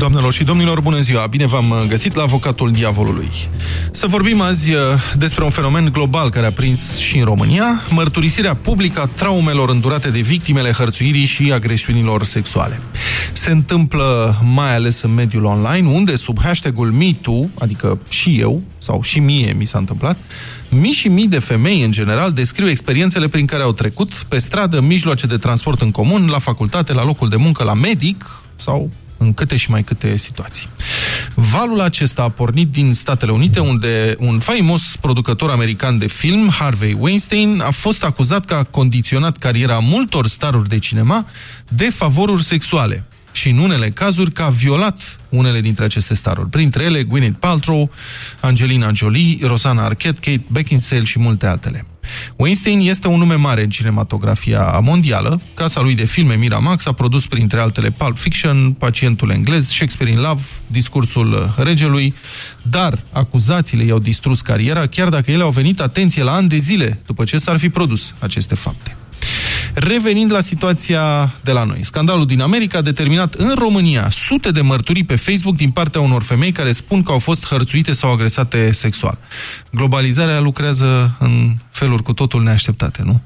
Doamnelor și domnilor, bună ziua! Bine v-am găsit la Avocatul Diavolului. Să vorbim azi uh, despre un fenomen global care a prins și în România, mărturisirea publică a traumelor îndurate de victimele hărțuirii și agresiunilor sexuale. Se întâmplă mai ales în mediul online, unde sub hashtagul MeToo, adică și eu, sau și mie mi s-a întâmplat, mii și mii de femei, în general, descriu experiențele prin care au trecut pe stradă, mijloace de transport în comun, la facultate, la locul de muncă, la medic sau în câte și mai câte situații. Valul acesta a pornit din Statele Unite, unde un faimos producător american de film, Harvey Weinstein, a fost acuzat că a condiționat cariera multor staruri de cinema de favoruri sexuale și în unele cazuri că a violat unele dintre aceste staruri, printre ele Gwyneth Paltrow, Angelina Jolie, Rosanna Arquette, Kate Beckinsale și multe altele. Weinstein este un nume mare în cinematografia mondială. Casa lui de filme Miramax a produs printre altele Pulp Fiction, Pacientul englez, Shakespeare in Love, Discursul regelui, dar acuzațiile i-au distrus cariera, chiar dacă ele au venit, atenție, la ani de zile după ce s-ar fi produs aceste fapte. Revenind la situația de la noi, scandalul din America a determinat în România sute de mărturii pe Facebook din partea unor femei care spun că au fost hărțuite sau agresate sexual. Globalizarea lucrează în feluri cu totul neașteptate, nu?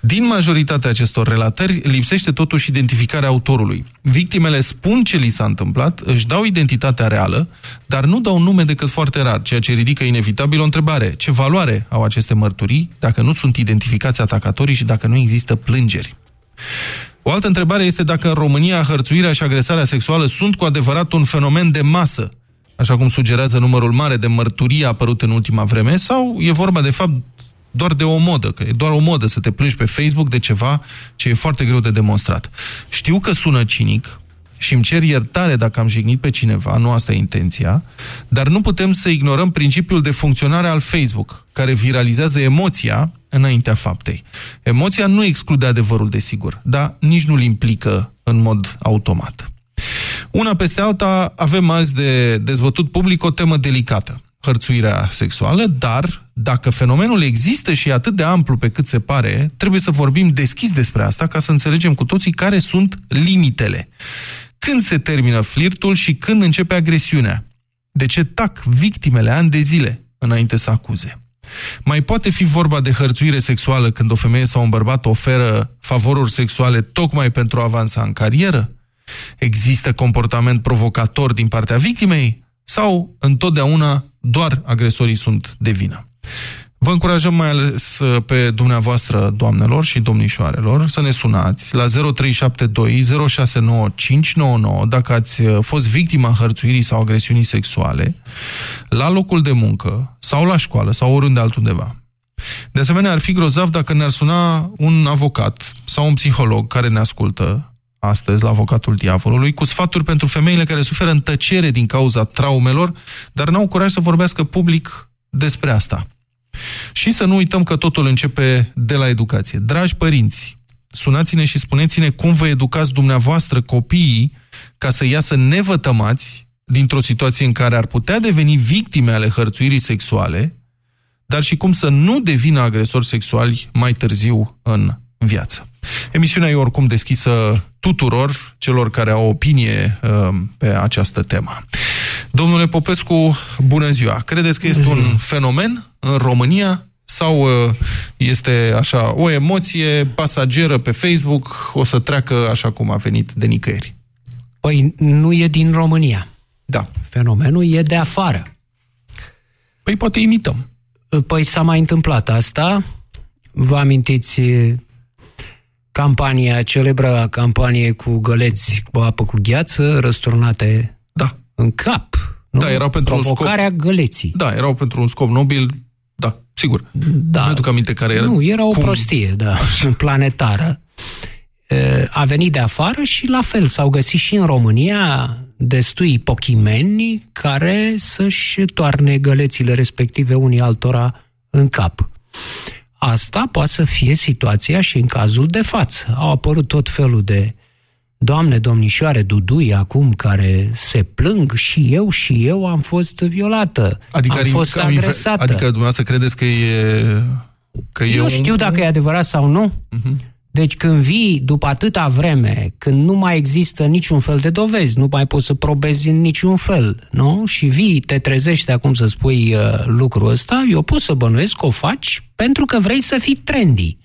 Din majoritatea acestor relatări lipsește totuși identificarea autorului. Victimele spun ce li s-a întâmplat, își dau identitatea reală, dar nu dau nume decât foarte rar, ceea ce ridică inevitabil o întrebare. Ce valoare au aceste mărturii dacă nu sunt identificați atacatorii și dacă nu există plângeri? O altă întrebare este dacă în România hărțuirea și agresarea sexuală sunt cu adevărat un fenomen de masă, așa cum sugerează numărul mare de mărturii apărut în ultima vreme, sau e vorba de fapt doar de o modă, că e doar o modă să te plângi pe Facebook de ceva ce e foarte greu de demonstrat. Știu că sună cinic și îmi cer iertare dacă am jignit pe cineva, nu asta e intenția, dar nu putem să ignorăm principiul de funcționare al Facebook, care viralizează emoția înaintea faptei. Emoția nu exclude adevărul, desigur, dar nici nu-l implică în mod automat. Una peste alta, avem azi de dezbătut public o temă delicată hărțuirea sexuală, dar dacă fenomenul există și e atât de amplu pe cât se pare, trebuie să vorbim deschis despre asta ca să înțelegem cu toții care sunt limitele. Când se termină flirtul și când începe agresiunea? De ce tac victimele ani de zile înainte să acuze? Mai poate fi vorba de hărțuire sexuală când o femeie sau un bărbat oferă favoruri sexuale tocmai pentru a avansa în carieră? Există comportament provocator din partea victimei? Sau întotdeauna doar agresorii sunt de vină. Vă încurajăm mai ales uh, pe dumneavoastră, doamnelor și domnișoarelor, să ne sunați la 0372 069599 dacă ați uh, fost victima hărțuirii sau agresiunii sexuale la locul de muncă sau la școală sau oriunde altundeva. De asemenea, ar fi grozav dacă ne-ar suna un avocat sau un psiholog care ne ascultă astăzi la avocatul diavolului, cu sfaturi pentru femeile care suferă în tăcere din cauza traumelor, dar n-au curaj să vorbească public despre asta. Și să nu uităm că totul începe de la educație. Dragi părinți, sunați-ne și spuneți-ne cum vă educați dumneavoastră copiii ca să iasă nevătămați dintr-o situație în care ar putea deveni victime ale hărțuirii sexuale, dar și cum să nu devină agresori sexuali mai târziu în viață. Emisiunea e oricum deschisă tuturor celor care au opinie uh, pe această temă. Domnule Popescu, bună ziua! Credeți că este un fenomen în România sau uh, este așa o emoție pasageră pe Facebook, o să treacă așa cum a venit de nicăieri? Păi nu e din România. Da. Fenomenul e de afară. Păi poate imităm. Păi s-a mai întâmplat asta. Vă amintiți campania, celebra campanie cu găleți cu apă cu gheață răsturnate da. în cap. Nu? Da, erau pentru Provocarea un scop... găleții. Da, erau pentru un scop nobil, da, sigur. Da. Nu aduc aminte care era. Nu, era o Cum? prostie, da, planetară. A venit de afară și la fel s-au găsit și în România destui pochimeni care să-și toarne gălețile respective unii altora în cap. Asta poate să fie situația și în cazul de față. Au apărut tot felul de doamne, domnișoare Dudui acum care se plâng și eu și eu am fost violată. Adică am fost agresată. Adică dumneavoastră credeți că e... Că eu e știu un... dacă e adevărat sau nu. Uh-huh. Deci când vii după atâta vreme, când nu mai există niciun fel de dovezi, nu mai poți să probezi în niciun fel, nu? Și vii, te trezești acum să spui uh, lucrul ăsta, eu pot să bănuiesc că o faci pentru că vrei să fii trendy.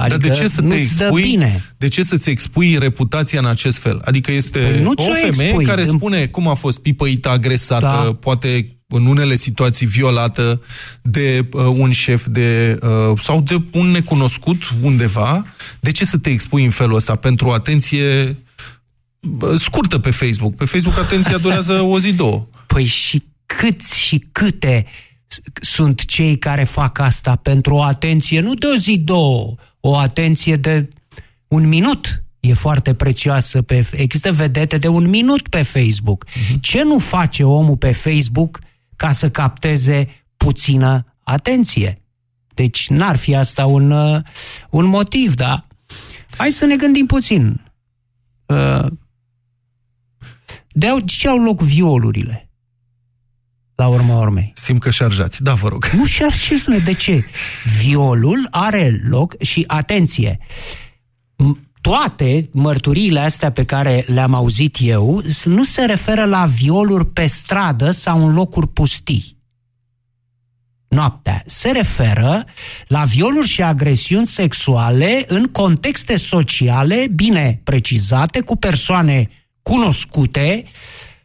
Adică Dar de ce să te expui, bine. de ce să-ți expui reputația în acest fel? Adică este păi o femeie expui. care spune cum a fost pipăită, agresată, da. poate în unele situații violată de uh, un șef de, uh, sau de un necunoscut undeva. De ce să te expui în felul ăsta? Pentru o atenție uh, scurtă pe Facebook. Pe Facebook atenția durează o zi, două. Păi și câți și câte sunt cei care fac asta pentru o atenție, nu de o zi, două, o atenție de un minut e foarte prețioasă. Pe, există vedete de un minut pe Facebook. Uh-huh. Ce nu face omul pe Facebook ca să capteze puțină atenție? Deci n-ar fi asta un, uh, un motiv, da? Hai să ne gândim puțin. Uh, de ce au loc violurile? La urma urmei. Simt că șarjați. Da, vă rog. Nu șarjez, de ce? Violul are loc și, atenție, toate mărturiile astea pe care le-am auzit eu nu se referă la violuri pe stradă sau în locuri pustii. Noaptea. Se referă la violuri și agresiuni sexuale în contexte sociale bine precizate, cu persoane cunoscute,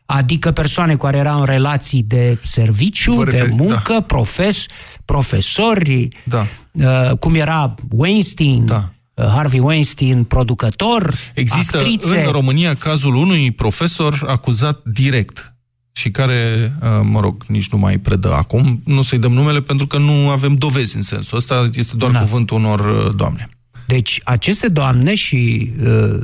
adică persoane care erau în relații de serviciu, referi, de muncă, da. profes, profesori, da. uh, cum era Weinstein, da. uh, Harvey Weinstein, producător, Există actrițe. în România cazul unui profesor acuzat direct și care, uh, mă rog, nici nu mai predă acum, nu să-i dăm numele pentru că nu avem dovezi în sensul ăsta, este doar da. cuvântul unor uh, doamne. Deci aceste doamne și uh,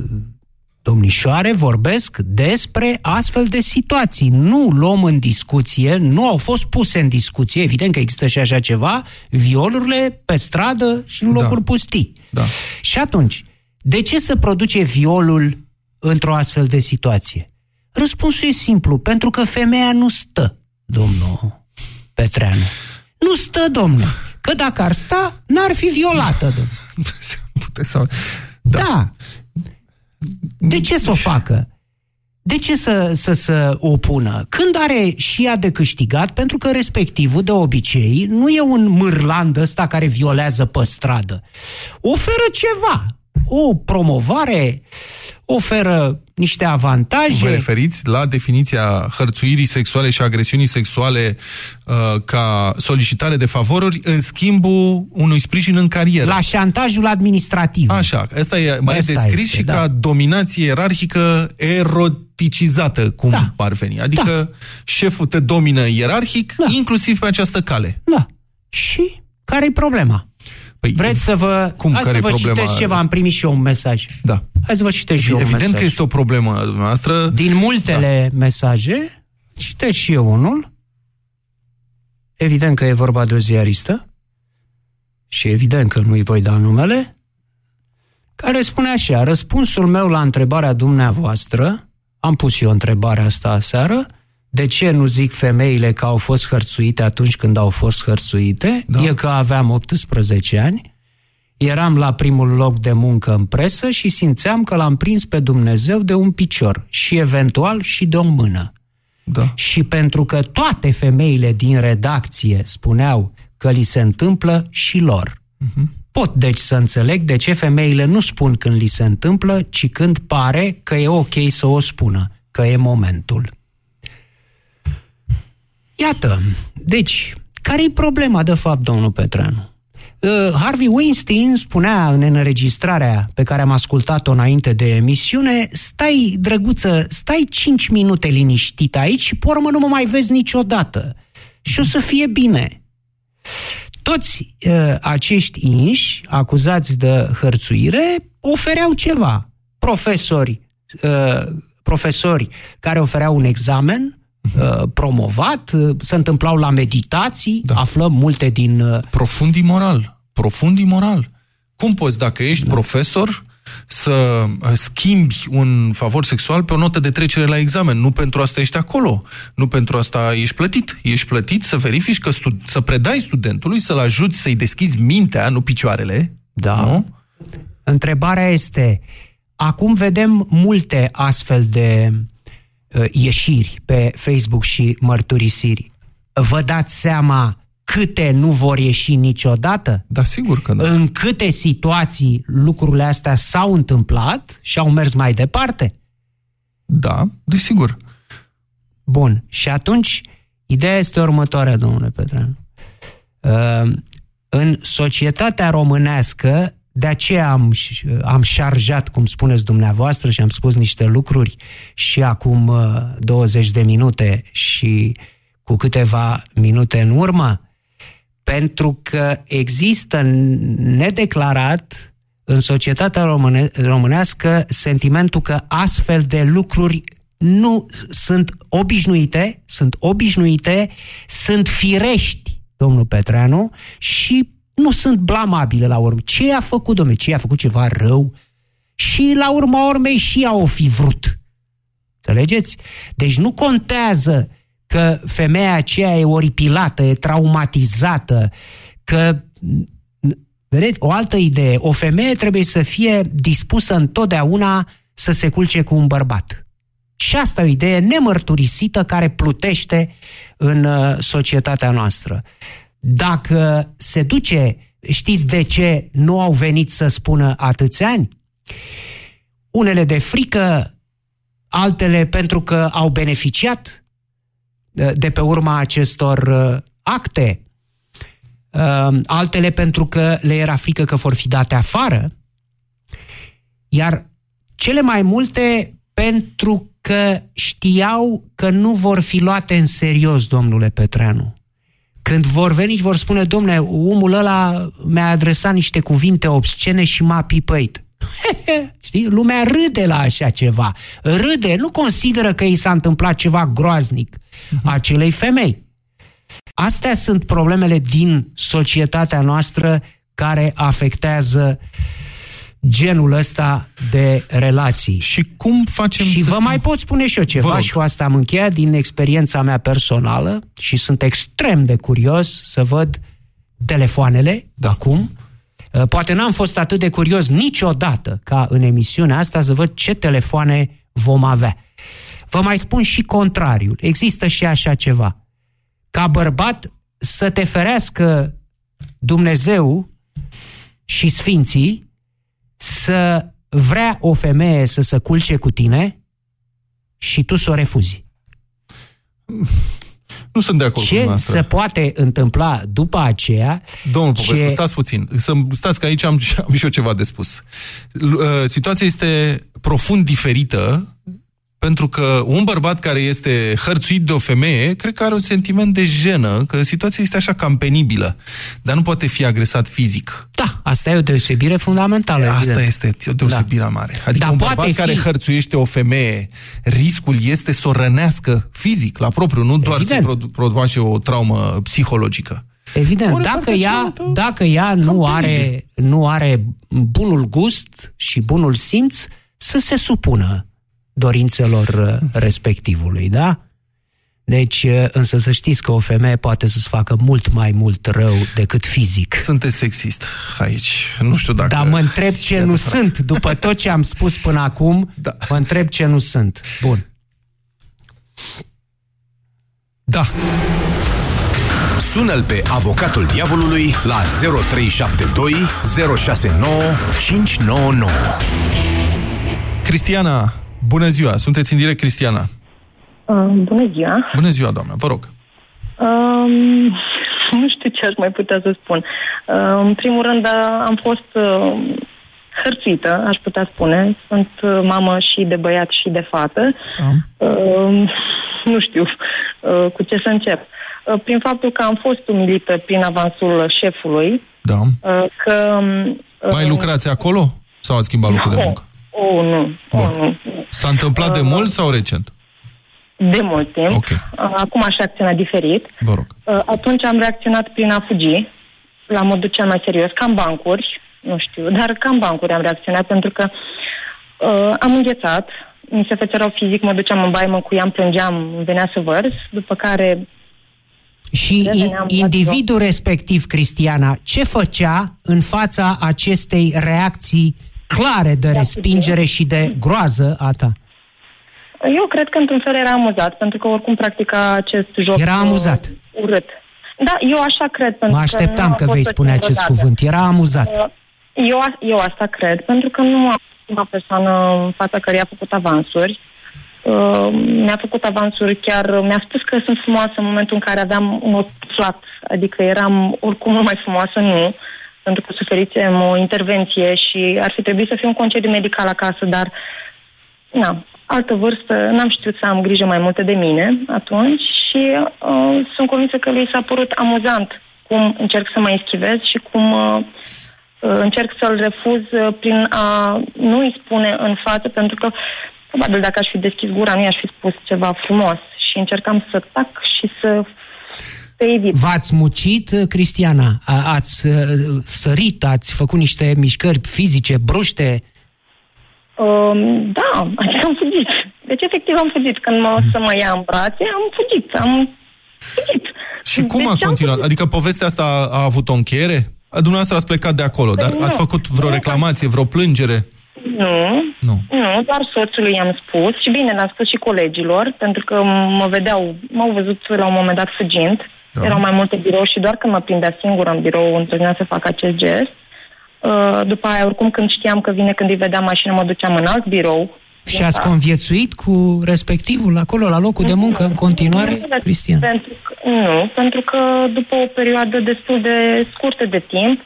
domnișoare vorbesc despre astfel de situații. Nu luăm în discuție, nu au fost puse în discuție, evident că există și așa ceva, violurile pe stradă și în da. locuri da. pustii. Da. Și atunci, de ce să produce violul într-o astfel de situație? Răspunsul e simplu, pentru că femeia nu stă, domnul Petreanu. Nu stă, domnule. Că dacă ar sta, n-ar fi violată, domnule. Da. da. De ce să o facă? De ce să, să să opună? Când are și ea de câștigat, pentru că respectivul, de obicei, nu e un mârland ăsta care violează pe stradă. Oferă ceva, o promovare, oferă niște avantaje. Vă referiți la definiția hărțuirii sexuale și agresiunii sexuale uh, ca solicitare de favoruri în schimbul unui sprijin în carieră. La șantajul administrativ. Așa, asta e mai asta descris este, și da. ca dominație ierarhică eroticizată, cum da. ar veni. Adică da. șeful te domină ierarhic, da. inclusiv pe această cale. Da. Și care e problema? Păi, Vreți să vă... Cum, Hai care să vă problema citesc ceva, am primit și eu un mesaj. Da. Hai să vă citesc și eu un Evident mesaj. că este o problemă dumneavoastră. Din multele da. mesaje, citesc și eu unul. Evident că e vorba de o ziaristă și evident că nu-i voi da numele, care spune așa, răspunsul meu la întrebarea dumneavoastră, am pus eu întrebarea asta aseară, de ce nu zic femeile că au fost hărțuite atunci când au fost hărțuite? Da. E că aveam 18 ani, eram la primul loc de muncă în presă și simțeam că l-am prins pe Dumnezeu de un picior și eventual și de o mână. Da. Și pentru că toate femeile din redacție spuneau că li se întâmplă și lor. Uh-huh. Pot deci să înțeleg de ce femeile nu spun când li se întâmplă, ci când pare că e ok să o spună, că e momentul. Iată, deci, care e problema de fapt, domnul Petreanu? Uh, Harvey Weinstein spunea în înregistrarea pe care am ascultat-o înainte de emisiune, stai, drăguță, stai 5 minute liniștit aici și pe urmă nu mă mai vezi niciodată. Și o să fie bine. Toți uh, acești inși acuzați de hărțuire ofereau ceva. Profesori, uh, profesori care ofereau un examen, uh, promovat, uh, se întâmplau la meditații, da. aflăm multe din... Uh... Profund imoral, profund imoral. Cum poți, dacă ești da. profesor, să uh, schimbi un favor sexual pe o notă de trecere la examen. Nu pentru asta ești acolo. Nu pentru asta ești plătit. Ești plătit să verifici că să predai studentului, să-l ajuți să-i deschizi mintea, nu picioarele. Da. Nu? Întrebarea este, acum vedem multe astfel de uh, ieșiri pe Facebook și mărturisiri. Vă dați seama câte nu vor ieși niciodată? Da, sigur că da. În câte situații lucrurile astea s-au întâmplat și au mers mai departe? Da, desigur. Bun. Și atunci, ideea este următoarea, domnule Petreanu. Uh, în societatea românească, de aceea am, am șarjat, cum spuneți dumneavoastră, și am spus niște lucruri și acum 20 uh, de minute și cu câteva minute în urmă, pentru că există nedeclarat în societatea române, românească sentimentul că astfel de lucruri nu sunt obișnuite, sunt obișnuite, sunt firești, domnul Petreanu, și nu sunt blamabile la urmă. Ce a făcut, domnule? Ce a făcut ceva rău? Și la urma urmei și ea o fi vrut. Înțelegeți? Deci nu contează că femeia aceea e oripilată, e traumatizată, că Vedeți? O altă idee. O femeie trebuie să fie dispusă întotdeauna să se culce cu un bărbat. Și asta e o idee nemărturisită care plutește în uh, societatea noastră. Dacă se duce, știți de ce nu au venit să spună atâți ani? Unele de frică, altele pentru că au beneficiat de pe urma acestor uh, acte, uh, altele pentru că le era frică că vor fi date afară, iar cele mai multe pentru că știau că nu vor fi luate în serios, domnule Petreanu. Când vor veni și vor spune, domnule, omul ăla mi-a adresat niște cuvinte obscene și m-a pipăit. Știi? Lumea râde la așa ceva. Râde, nu consideră că i s-a întâmplat ceva groaznic uh-huh. acelei femei. Astea sunt problemele din societatea noastră care afectează genul ăsta de relații. Și cum facem Și să vă mai pot spune și eu ceva și cu asta am încheiat din experiența mea personală și sunt extrem de curios să văd telefoanele da. acum Uh, poate n-am fost atât de curios niciodată ca în emisiunea asta să văd ce telefoane vom avea. Vă mai spun și contrariul. Există și așa ceva. Ca bărbat să te ferească Dumnezeu și Sfinții să vrea o femeie să se culce cu tine și tu să o refuzi. Nu sunt de acord ce cu Ce se poate întâmpla după aceea... Domnul Popescu, ce... stați puțin. Să, stați că aici am, am și eu ceva de spus. Uh, situația este profund diferită pentru că un bărbat care este hărțuit de o femeie, cred că are un sentiment de jenă, că situația este așa cam penibilă, dar nu poate fi agresat fizic. Da, asta e o deosebire fundamentală. Asta evident. este o deosebire da. mare. Adică dar un bărbat fi... care hărțuiește o femeie, riscul este să o rănească fizic, la propriu, nu doar evident. să provoace o traumă psihologică. Evident, dacă ea, dacă ea nu are, nu are bunul gust și bunul simț, să se supună dorințelor uh, respectivului, da? Deci, uh, însă să știți că o femeie poate să-ți facă mult mai mult rău decât fizic. Sunteți sexist aici. Nu știu dacă... Dar mă întreb ce nu sunt. După tot ce am spus până acum, da. mă întreb ce nu sunt. Bun. Da. Sună-l pe avocatul diavolului la 0372 069 599. Cristiana, Bună ziua! Sunteți în direct, Cristiana. Uh, bună ziua! Bună ziua, doamnă! Vă rog! Um, nu știu ce aș mai putea să spun. Uh, în primul rând, am fost uh, hărțuită, aș putea spune. Sunt uh, mamă și de băiat și de fată. Uh, nu știu uh, cu ce să încep. Uh, prin faptul că am fost umilită prin avansul șefului. Da. Uh, că, uh, mai lucrați acolo? Sau a schimbat locul de muncă? Oh, nu. Oh, nu. S-a întâmplat de uh, mult sau recent? De mult timp. Okay. Uh, acum aș reacționa diferit. Vă rog. Uh, atunci am reacționat prin a fugi, la modul cel mai serios, cam bancuri, nu știu, dar cam bancuri am reacționat pentru că Uh, am înghețat, mi se făcea rău fizic, mă duceam în baie, mă cuiam, plângeam, venea să vărs, după care Și Reveneam i- la individul respectiv, Cristiana, ce făcea în fața acestei reacții clare de respingere și de groază a ta? eu cred că într-un fel era amuzat, pentru că oricum practica acest joc Era uh, amuzat. urât. Da, eu așa cred. Pentru Mă că așteptam nu că am vei fost spune plătită acest vreodată. cuvânt. Era amuzat. Uh, Eu, a- eu asta cred, pentru că nu am prima persoană în fața care i-a făcut avansuri. Uh, mi-a făcut avansuri chiar, mi-a spus că sunt frumoasă în momentul în care aveam un ochi flat, adică eram oricum nu mai frumoasă, nu, pentru că suferisem o intervenție și ar fi trebuit să fiu un concediu medical acasă, dar na, altă vârstă, n-am știut să am grijă mai multă de mine atunci și uh, sunt convinsă că lui s-a părut amuzant cum încerc să mă eschivez și cum uh, uh, încerc să-l refuz uh, prin a nu îi spune în față, pentru că probabil dacă aș fi deschis gura, nu i-aș fi spus ceva frumos și încercam să tac și să să evit. V-ați mucit, Cristiana? A- Ați uh, sărit, ați făcut niște mișcări fizice, bruște? Um, da, adică am fugit. Deci efectiv am fugit. Când mă să mă ia în brațe, am fugit. Am fugit. Și cum Deci a am continuat? fugit. Adică povestea asta a, a avut o încheiere? Dumneavoastră ați plecat de acolo, dar Păi ați nu. făcut vreo Nu. reclamație, vreo plângere? Nu, Nu. nu, doar soțului i-am spus și bine, le-am spus și colegilor, pentru că mă vedeau, m-au văzut la un moment dat fugind. Da. Da. Erau mai multe birouri și doar când mă prindea singură în birou întâlnea să fac acest gest. Uh, după aia, oricum, când știam că vine, când îi vedeam mașina, mă duceam în alt birou. Și ați conviețuit cu respectivul acolo, la locul de muncă, în continuare, Cristian? Pentru că, nu, pentru că după o perioadă destul de scurtă de timp,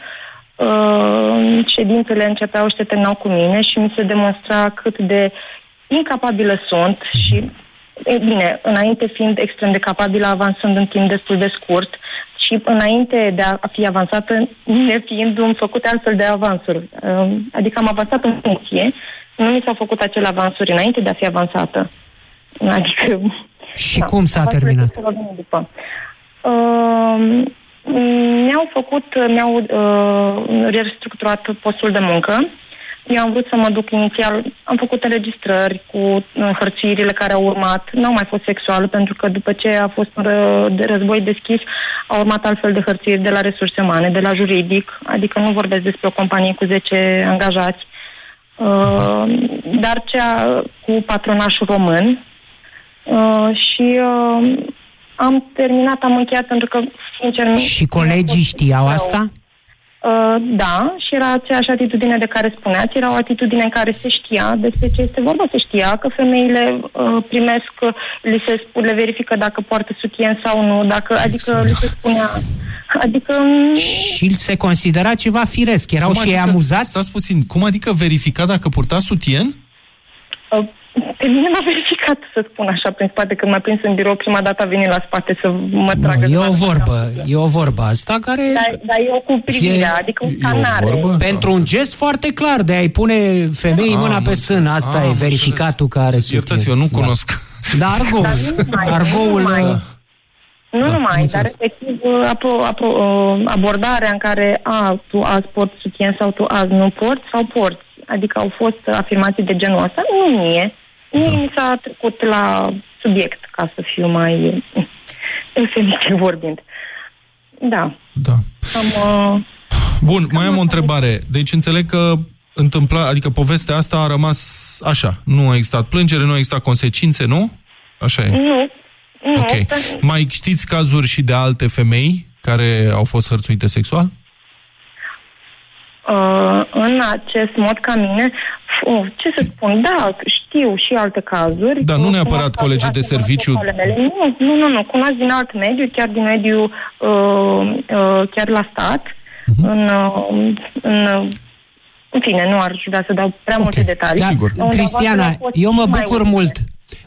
uh, ședințele începeau și se terminau cu mine și mi se demonstra cât de incapabilă sunt și, e bine, înainte fiind extrem de capabilă, avansând în timp destul de scurt și înainte de a fi avansată, nefiind îmi făcute altfel de avansuri. Uh, Adică am avansat în funcție, nu mi s-au făcut acele avansuri înainte de a fi avansată. Adică... Și cum s-a terminat? să vorbim După. Uh, mi-au făcut, mi-au uh, restructurat postul de muncă. Eu am vrut să mă duc inițial, am făcut înregistrări cu uh, hărțuirile care au urmat. Nu au mai fost sexual, pentru că după ce a fost un ră- de război deschis, au urmat altfel de hărțuiri de la resurse umane, de la juridic, adică nu vorbesc despre o companie cu 10 angajați, uh, dar cea cu patronașul român, Uh, și uh, am terminat, am încheiat pentru că, sincer... nu- Și colegii știau rău. asta? Uh, da, și era aceeași atitudine de care spuneați, era o atitudine în care se știa despre ce este vorba, se știa că femeile uh, primesc, uh, li se, sp- le verifică dacă poartă sutien sau nu, dacă, adică li se spunea, adică mm, Și se considera ceva firesc. Erau Cum și ei adică- amuzați? Stați puțin, cum adică verifica dacă purta sutien? uh, pe mine m-a verificat, să spun așa, prin spate, când m-a prins în birou, prima dată a venit la spate să mă tragă. Nu, de e la- o vorbă, e o vorbă asta care... Dar, dar eu cu privirea, E- adică un e o scanar. vorbă? Pentru un gest foarte clar de a-i pune femeii Ah, mâna am pe înțeles. sân, asta Ah, e am verificatul înțeles. care Iertați, eu nu cunosc. Da, argoul, Dar nu numai, nu argoul numai. uh, Nu Da, am numai, înțeles. dar efectiv uh, apro, apro, uh, abordarea în care a, tu azi porți sutien sau tu azi nu porți sau porți. Adică au fost afirmații de genul ăsta, nu mie. Mie Da. mi s-a trecut la subiect, ca să fiu mai eufemistic vorbind. Da, Da. am... Uh, Bun, mai am o întrebare. Deci înțeleg că întâmpla, adică povestea asta a rămas așa. Nu a existat plângere, nu a existat consecințe, nu? Așa e. nu, nu, Ok. pentru- Mai știți cazuri și de alte femei care au fost hărțuite sexual? Uh, în acest mod ca mine, uh, ce să spun, da, știu și alte cazuri. Da, nu Uh, neapărat cunosc colegi de alte serviciu. ale Mele. Nu, nu, nu, nu, cunosc din alt mediu, chiar din mediu, uh, uh, chiar la stat, Mhm. în, uh, în, uh, în fine, nu ar vrea să dau prea Ok. multe detalii. Da, Sigur. Unde Cristiana, avansurile au fost eu mă și mai bucur ușoare. mult.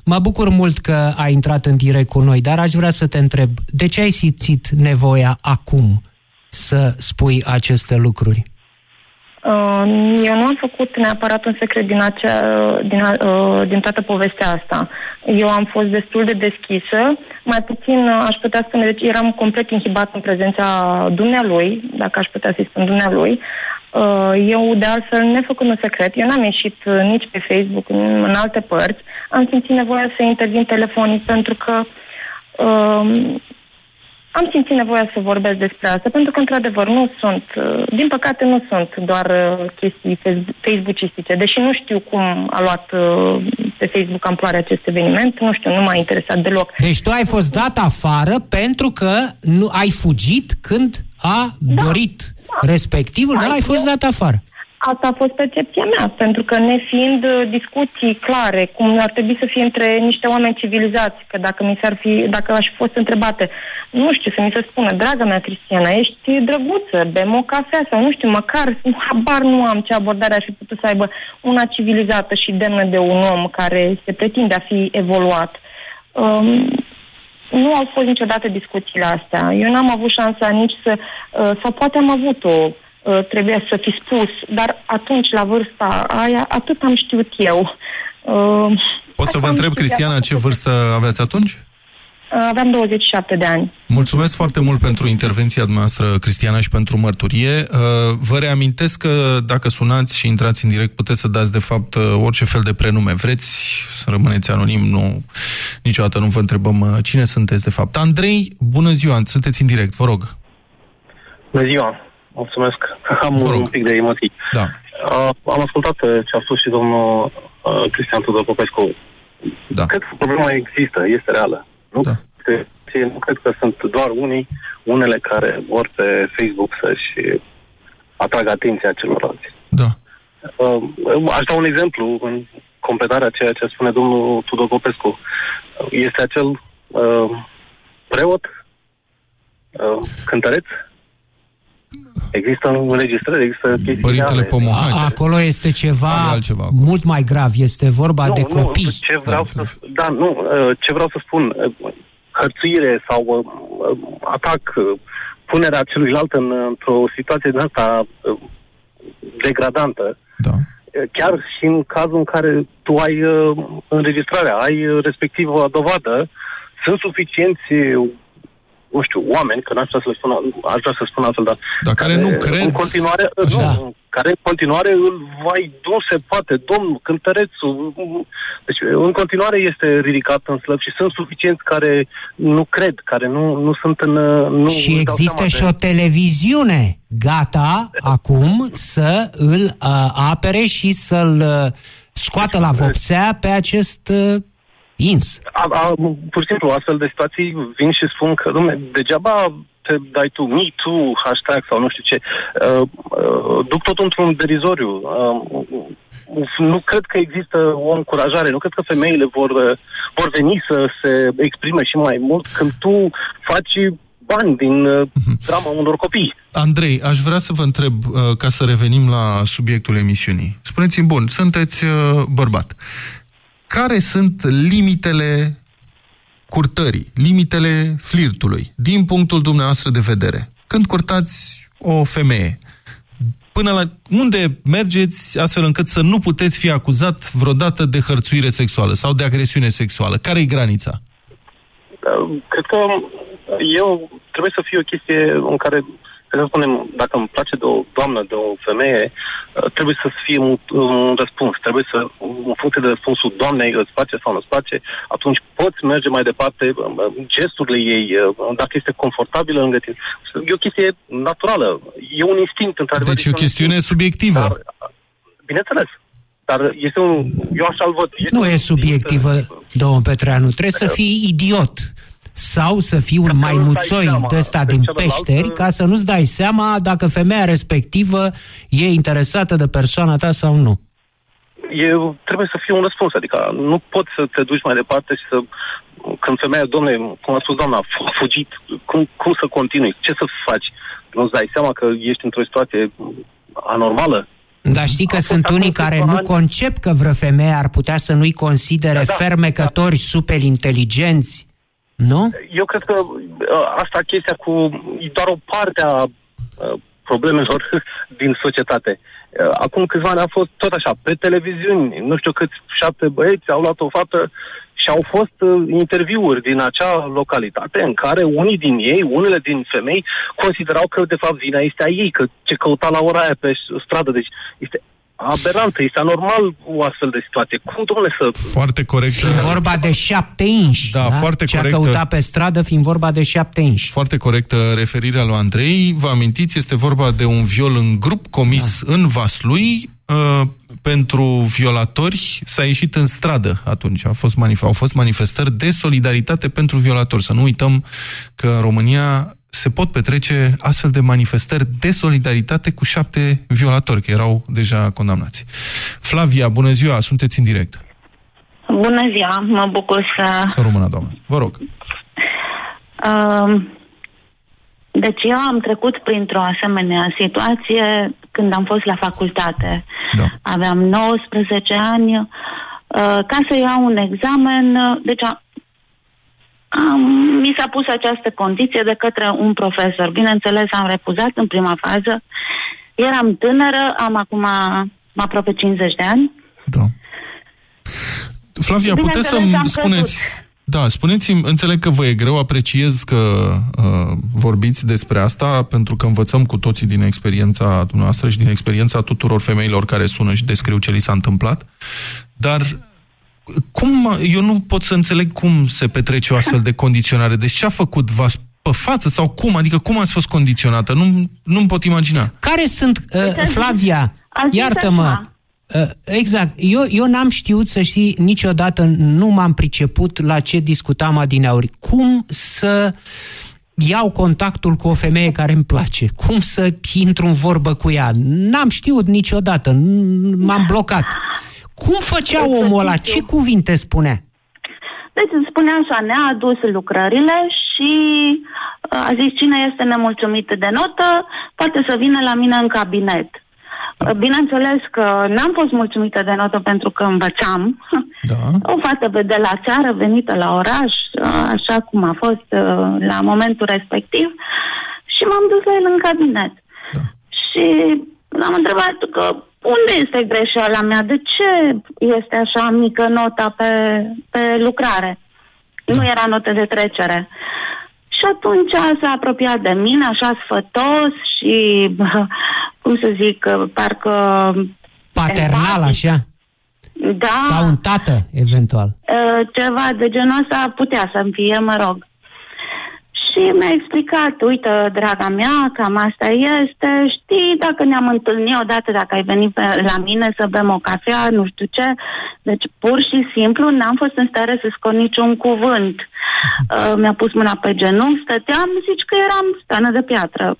Mă bucur mult că ai intrat în direct cu noi, dar aș vrea să te întreb, de ce ai simțit nevoia acum să spui aceste lucruri? Uh, eu nu am făcut neapărat un secret din, acea, din, uh, din toată povestea asta. Eu am fost destul de deschisă, mai puțin uh, aș putea spune, deci eram complet inhibat în prezența dumnealui, dacă aș putea să-i spun dumnealui. Uh, eu, de altfel, nefăcând un secret, eu n-am ieșit uh, nici pe Facebook, în alte părți, am simțit nevoia să intervin telefonic pentru că uh, am simțit nevoia să vorbesc despre asta, pentru că, într-adevăr, nu sunt, uh, din păcate, nu sunt doar uh, chestii facebookicistice, deși nu știu cum a luat uh, pe Facebook amploare acest eveniment, nu știu, nu m-a interesat deloc. Deci tu ai fost dat afară pentru că nu ai fugit când a da, dorit da. respectivul, da, ai fost dat afară. Asta a fost percepția mea, pentru că nefiind uh, discuții clare, cum ar trebui să fie între niște oameni civilizați, că dacă mi s-ar fi, dacă aș fi fost întrebate, nu știu, să mi se spună, draga mea Cristiana, ești drăguță, bem o cafea sau nu știu, măcar, habar nu am ce abordare aș fi putut să aibă una civilizată și demnă de un om care se pretinde a fi evoluat. Um, nu au fost niciodată discuțiile astea. Eu n-am avut șansa nici să, uh, sau poate am avut-o, Uh, trebuie să fi spus, dar atunci, la vârsta aia, atât am știut eu. Uh, Pot să vă întreb, Cristiana, ce vârstă aveați atunci? Uh, aveam 27 de ani. Mulțumesc foarte mult pentru intervenția noastră, Cristiana, și pentru mărturie. Vă reamintesc că dacă sunați și intrați în direct, puteți să dați, de fapt, orice fel de prenume vreți, să rămâneți anonim, nu, niciodată nu vă întrebăm cine sunteți, de fapt. Andrei, bună ziua, sunteți în direct, vă rog. Bună ziua! Mulțumesc. Am un pic de emoții. Da. Uh, am ascultat ce a spus și domnul uh, Cristian Tudor Popescu. Da. Cred că problema există, este reală. Nu, da. nu cred că sunt doar unii, unele care vor pe Facebook să-și atragă atenția celorlalți. Da. Uh, aș da un exemplu în completarea ceea ce spune domnul Tudor Popescu. Este acel uh, preot, uh, cântăreț, Există înregistrări, există chestii. Părintele Pomohaci. Acolo este ceva altceva, mult mai grav. Este vorba nu, de copii. Nu, ce vreau da, să, da, nu, uh, ce vreau să spun, uh, hărțuire sau uh, atac, punerea celuilalt în, într-o situație din asta degradantă, da. chiar și în cazul în care tu ai înregistrarea, ai respectivă dovadă, sunt suficienți nu știu, oameni, că n-aș vrea să le spun, aș vrea să spun altfel, dar... Dar care, care nu cred... În continuare, nu, care în continuare îl vai, nu se poate, domnul, cântărețul. Deci, în continuare este ridicat în slăb și sunt suficienți care nu cred, care nu, nu sunt în... Nu și există și de... o televiziune gata acum să îl uh, apere și să-l uh, scoată la vopsea pe acest uh, ins. A, a, pur și simplu, astfel de situații vin și spun că, domne, degeaba te dai tu, me tu, hashtag sau nu știu ce, uh, uh, duc tot într-un derizoriu. Uh, nu cred că există o încurajare, nu cred că femeile vor, uh, vor veni să se exprime și mai mult când tu faci bani din uh, mhm. drama unor copii. Andrei, aș vrea să vă întreb, uh, ca să revenim la subiectul emisiunii. Spuneți-mi, bun, sunteți uh, bărbat care sunt limitele curtării, limitele flirtului, din punctul dumneavoastră de vedere. Când curtați o femeie, până la unde mergeți astfel încât să nu puteți fi acuzat vreodată de hărțuire sexuală sau de agresiune sexuală? Care e granița? Cred că eu trebuie să fie o chestie în care să spunem, dacă îmi place de o doamnă, de o femeie, uh, trebuie să fie un, un răspuns. Trebuie să, în funcție de răspunsul doamnei, îți place sau nu îți place, atunci poți merge mai departe, um, um, gesturile ei, uh, dacă este confortabilă lângă tine. E o chestie naturală. E un instinct, într-adevăr. Deci e o chestiune subiectivă. Dar, bineînțeles. Dar este un... Eu așa-l văd. Este nu e subiectivă, domnul Petreanu. Trebuie să fii idiot sau să fii un maimuțoi de ăsta din peșteri, ca să nu-ți dai seama dacă femeia respectivă e interesată de persoana ta sau nu. Eu trebuie să fie un răspuns, adică nu poți să te duci mai departe și să când femeia, domne, cum a spus doamna, a fugit, cum, cum să continui? Ce să faci? Nu-ți dai seama că ești într-o situație anormală? Dar știi că sunt unii care nu concep că vreo femeie ar putea să nu-i considere da, da, fermecători da. super inteligenți nu? Eu cred că uh, asta chestia cu e doar o parte a uh, problemelor din societate. Uh, acum câțiva ani a fost tot așa, pe televiziuni, nu știu câți șapte băieți au luat o fată Și au fost uh, interviuri din acea localitate în care unii din ei, unele din femei, considerau că de fapt vina este a ei, că ce căuta la ora aia pe stradă. Deci este aberantă, este anormal o astfel de situație. Cum, domnule, să... Foarte corect. Fiind vorba de șapte inși. Da, foarte Ce a corect. căutat pe stradă fiind vorba de șapte inși. Foarte corectă referirea lui Andrei. Vă amintiți, este vorba de un viol în grup comis da. în Vaslui. Uh, pentru violatori s-a ieșit în stradă atunci. Au fost, manif- au fost manifestări de solidaritate pentru violatori. Să nu uităm că în România se pot petrece astfel de manifestări de solidaritate cu șapte violatori, că erau deja condamnați. Flavia, bună ziua, sunteți în direct. Bună ziua, mă bucur să... Să rămână, doamnă. Vă rog. Uh, deci eu am trecut printr-o asemenea situație când am fost la facultate. Da. Aveam 19 ani. Uh, ca să iau un examen, uh, deci a, am, mi s-a pus această condiție de către un profesor. Bineînțeles, am refuzat în prima fază. Eram tânără, am acum aproape 50 de ani. Da. Flavia, puteți Bineînțeles, am să-mi spuneți... căzut. Da, spuneți-mi, înțeleg că vă e greu, apreciez că uh, vorbiți despre asta, pentru că învățăm cu toții din experiența dumneavoastră și din experiența tuturor femeilor care sună și descriu ce li s-a întâmplat, dar cum, eu nu pot să înțeleg cum se petrece o astfel de condiționare. Deci ce a făcut? V-a pe față sau cum? Adică cum ați fost condiționată? Nu, nu-mi pot imagina. Care sunt, uh, Flavia, Aș zice iartă-mă, așa. uh, exact, eu, eu n-am știut să știi, niciodată nu m-am priceput la ce discutam adineauri. Cum să iau contactul cu o femeie care îmi place? Cum să intru în vorbă cu ea? N-am știut niciodată, n- m-am blocat. Cum făcea omul ăla? Ce cuvinte spunea? Deci îmi spunea așa, ne-a adus lucrările și uh, a zis cine este nemulțumit de notă, poate să vină la mine în cabinet. Uh, Bineînțeles că n-am fost mulțumită de notă pentru că învățam. Da. O fată de la țară venită la oraș, uh, așa cum a fost uh, la momentul respectiv, și m-am dus la el în cabinet. Da. Și l-am întrebat că unde este greșeala mea? De ce este așa mică nota pe, pe lucrare? Nu era notă de trecere. Și atunci s-a apropiat de mine, așa sfătos și, cum să zic, parcă... Paternal, empatic. așa? Da. Ca un tată, eventual. Uh, ceva de genul ăsta putea să-mi fie, mă rog. Și mi-a explicat, uite, draga mea, cam asta este, știi, dacă ne-am întâlnit odată, dacă ai venit pe, la mine să bem o cafea, nu știu ce, deci pur și simplu n-am fost în stare să scot niciun cuvânt. Uh, mi-a pus mâna pe genunchi, stăteam, zici că eram stană de piatră.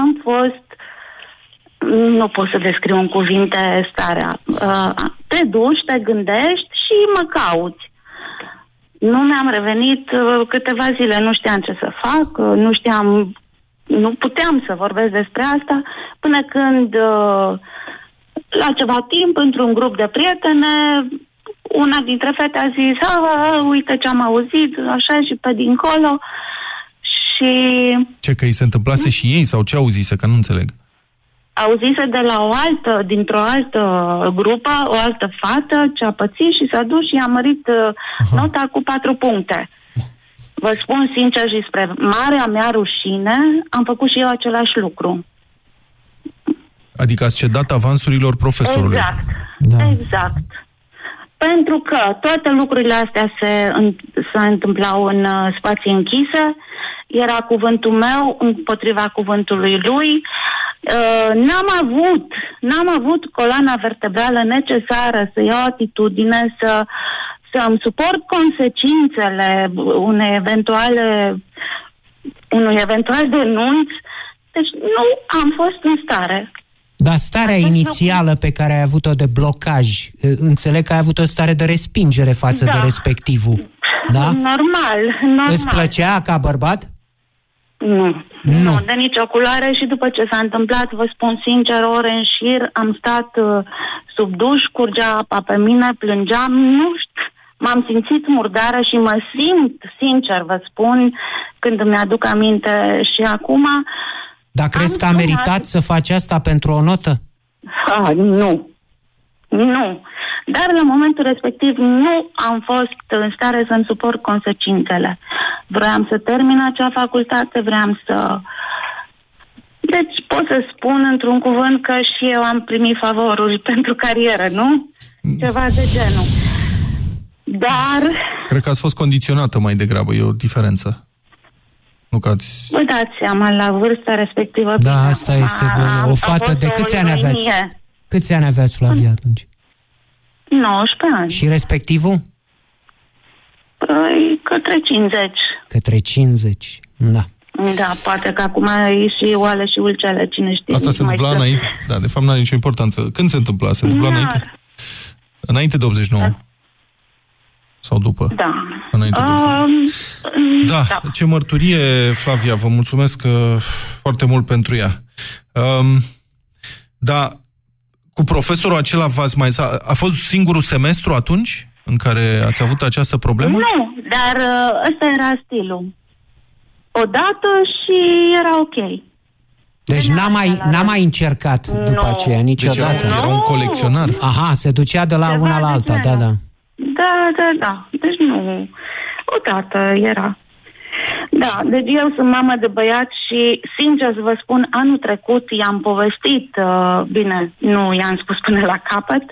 Am fost nu pot să descriu în cuvinte starea. Uh, te duci, te gândești și mă cauți. Nu mi-am revenit uh, câteva zile, nu știam ce să fac, uh, nu știam, nu puteam să vorbesc despre asta, până când uh, la ceva timp, într-un grup de prietene, una dintre fete a zis, a, a, uite ce am auzit, așa și pe dincolo. Și Ce, că îi se întâmplase și ei sau ce auzise, că nu înțeleg. Auzise de la o altă, dintr-o altă grupă, o altă fată ce a pățit și s-a dus și i-a mărit uh, nota cu patru puncte. Vă spun sincer și spre marea mea rușine, am făcut și eu același lucru. Adică ați cedat avansurilor profesorului. Exact. Da. Exact. Pentru că toate lucrurile astea se, în, se întâmplau în uh, spații închise, era cuvântul meu împotriva cuvântului lui. Uh, n-am avut, n-am avut coloana vertebrală necesară să iau atitudine, să, să îmi suport consecințele unei eventuale, unui eventual denunț. Deci nu am fost în stare. Dar starea Acest inițială pe care ai avut-o de blocaj, eh, înțeleg că ai avut o stare de respingere față Da. de respectivul. Da? Normal, normal. Îți plăcea ca bărbat? Nu. Nu. nu. de nicio culoare și după ce s-a întâmplat, vă spun sincer, ore în șir, am stat uh, sub duș, curgea apa pe mine, plângeam, nu știu, m-am simțit murdară și mă simt, sincer vă spun, când îmi aduc aminte și acum, Dar crezi că a sunat- meritat să faci asta pentru o notă? ah, nu, nu. Dar la momentul respectiv nu am fost în stare să-mi suport consecințele. Vreau să termin acea facultate, vreau să... Deci pot să spun într-un cuvânt că și eu am primit favoruri pentru carieră, nu? Ceva de genul. Dar... Cred că ați fost condiționată mai degrabă, e o diferență. Nu că ați... Vă dați seama, la vârsta respectivă... Da, asta este a, o fată de câți ani aveați? Câți ani aveați, Flavia, atunci? 19 ani. Și respectivul? Păi, către 50. Către 50, da. Da, poate că acum e și oale și ulcele, cine știe. Asta se întâmpla înainte? Da, de fapt nu are nicio importanță. Când se întâmpla? Se întâmpla înainte? Înainte de 89? Da. Sau după? Da. Înainte de um, da. da, ce mărturie, Flavia, vă mulțumesc uh, foarte mult pentru ea. Um, da, cu profesorul acela v-ați mai... A fost singurul semestru atunci în care ați avut această problemă? Nu, dar uh, ăsta era stilul. Odată și era ok. Deci n-a mai, n-a mai încercat după no. aceea niciodată. Deci era, era un colecționar. Aha, se ducea de la Ceva una la alta, da, da. Da, da, da. Deci nu. Odată era. Da, deci eu sunt mamă de băiat și, sincer să vă spun, anul trecut i-am povestit, uh, bine, nu i-am spus până la capăt,